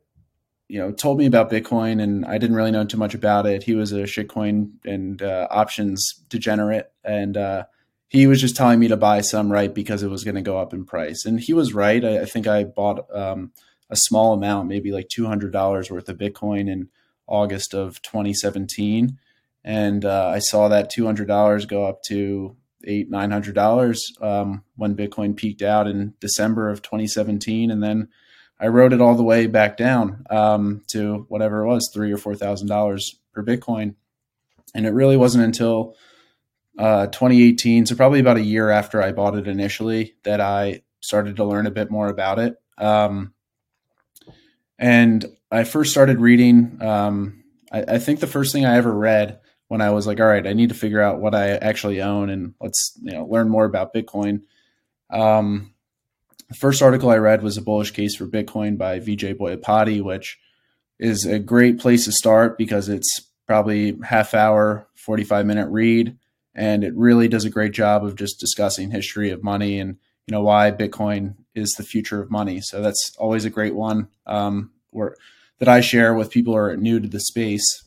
B: you know, told me about Bitcoin, and I didn't really know too much about it. He was a shitcoin and uh, options degenerate, and uh, he was just telling me to buy some right because it was going to go up in price, and he was right. I, I think I bought um, a small amount, maybe like two hundred dollars worth of Bitcoin in August of 2017, and uh, I saw that two hundred dollars go up to eight nine hundred dollars um, when Bitcoin peaked out in December of 2017, and then I rode it all the way back down um, to whatever it was, three or four thousand dollars per Bitcoin, and it really wasn't until uh, 2018, so probably about a year after I bought it initially, that I started to learn a bit more about it. Um, and I first started reading. Um, I, I, think the first thing I ever read when I was like, "All right, I need to figure out what I actually own and let's you know learn more about Bitcoin." Um, the first article I read was a bullish case for Bitcoin by Vijay Boyapati, which is a great place to start because it's probably half hour, 45 minute read. And it really does a great job of just discussing history of money and, you know, why Bitcoin is the future of money. So that's always a great one um, or that I share with people who are new to the space.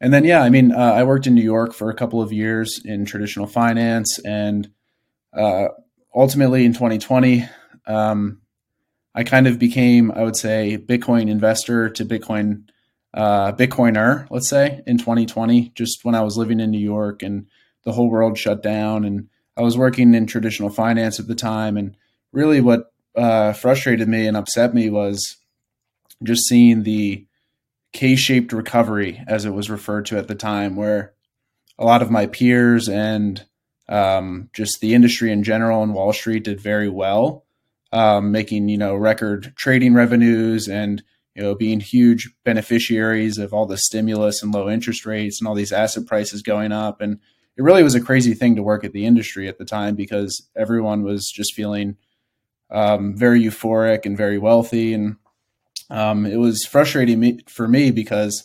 B: And then, yeah, I mean, uh, I worked in New York for a couple of years in traditional finance and uh, ultimately in 2020, um, I kind of became, I would say, Bitcoin investor to Bitcoin uh, Bitcoiner, let's say, in 2020, just when I was living in New York and the whole world shut down. And I was working in traditional finance at the time. And really, what uh, frustrated me and upset me was just seeing the K shaped recovery, as it was referred to at the time, where a lot of my peers and um, just the industry in general and Wall Street did very well, um, making you know record trading revenues and you know being huge beneficiaries of all the stimulus and low interest rates and all these asset prices going up. And it really was a crazy thing to work at the industry at the time because everyone was just feeling um, very euphoric and very wealthy, and um, it was frustrating me, for me because.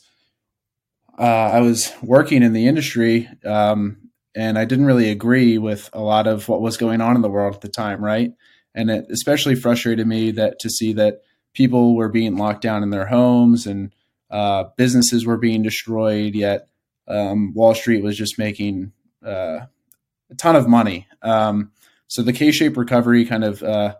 B: Uh, I was working in the industry um, and I didn't really agree with a lot of what was going on in the world at the time, right? And it especially frustrated me that to see that people were being locked down in their homes and uh, businesses were being destroyed, yet um, Wall Street was just making uh, a ton of money. Um, so the K-shaped recovery kind of uh,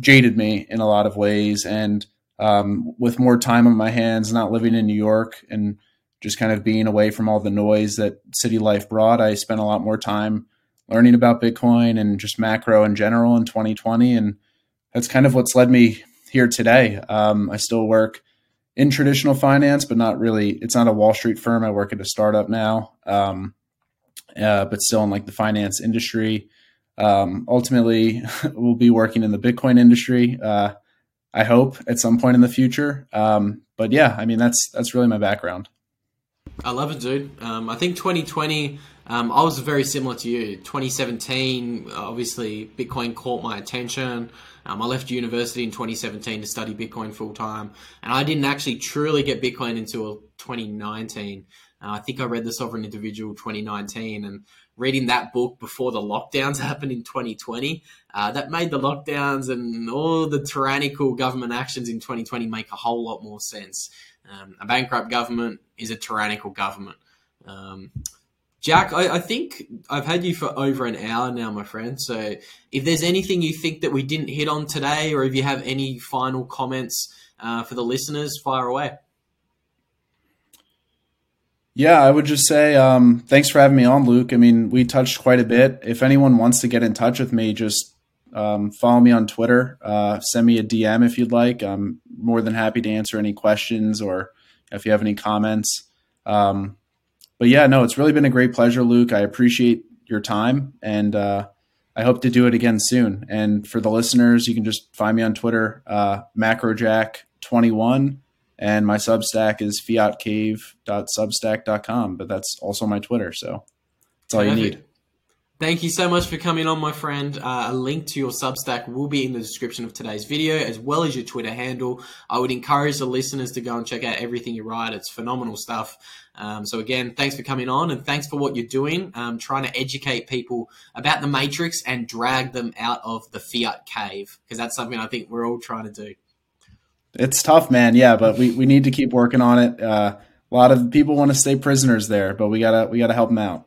B: jaded me in a lot of ways, and um, with more time on my hands, not living in New York and just kind of being away from all the noise that city life brought, I spent a lot more time learning about Bitcoin and just macro in general in 2020. And that's kind of what's led me here today. Um, I still work in traditional finance, but not really. It's not a Wall Street firm. I work at a startup now, um, uh, but still in like the finance industry. Um, ultimately, we'll be working in the Bitcoin industry. Uh, I hope at some point in the future. Um, but yeah, I mean that's that's really my background.
A: I love it, dude. Um, I think 2020, um, I was very similar to you. 2017, obviously, Bitcoin caught my attention. Um, I left university in 2017 to study Bitcoin full time, and I didn't actually truly get Bitcoin until 2019. Uh, I think I read The Sovereign Individual 2019, and reading that book before the lockdowns happened in 2020, uh, that made the lockdowns and all the tyrannical government actions in 2020 make a whole lot more sense. Um, a bankrupt government is a tyrannical government. Um, Jack, I, I, think I've had you for over an hour now, my friend. So if there's anything you think that we didn't hit on today, or if you have any final comments uh, for the listeners, fire away.
B: Yeah, I would just say um, thanks for having me on, Luke. I mean, we touched quite a bit. If anyone wants to get in touch with me, just um, follow me on Twitter. Uh, send me a DM if you'd like. I'm more than happy to answer any questions or if you have any comments. Um, but yeah, no, it's really been a great pleasure, Luke. I appreciate your time and uh, I hope to do it again soon. And for the listeners, you can just find me on Twitter, uh, macrojack21, and my Substack is fiatcave.substack.com. But that's also my Twitter, so that's all Perfect. you need.
A: Thank you so much for coming on, my friend. Uh, a link to your Substack will be in the description of today's video, as well as your Twitter handle. I would encourage the listeners to go and check out everything you write. It's phenomenal stuff. Um, so again, thanks for coming on, and thanks for what you're doing, um, trying to educate people about the matrix and drag them out of the fiat cave, because that's something I think we're all trying to do.
B: It's tough, man. Yeah, but we, we need to keep working on it. Uh, a lot of people want to stay prisoners there, but we gotta we gotta help them out.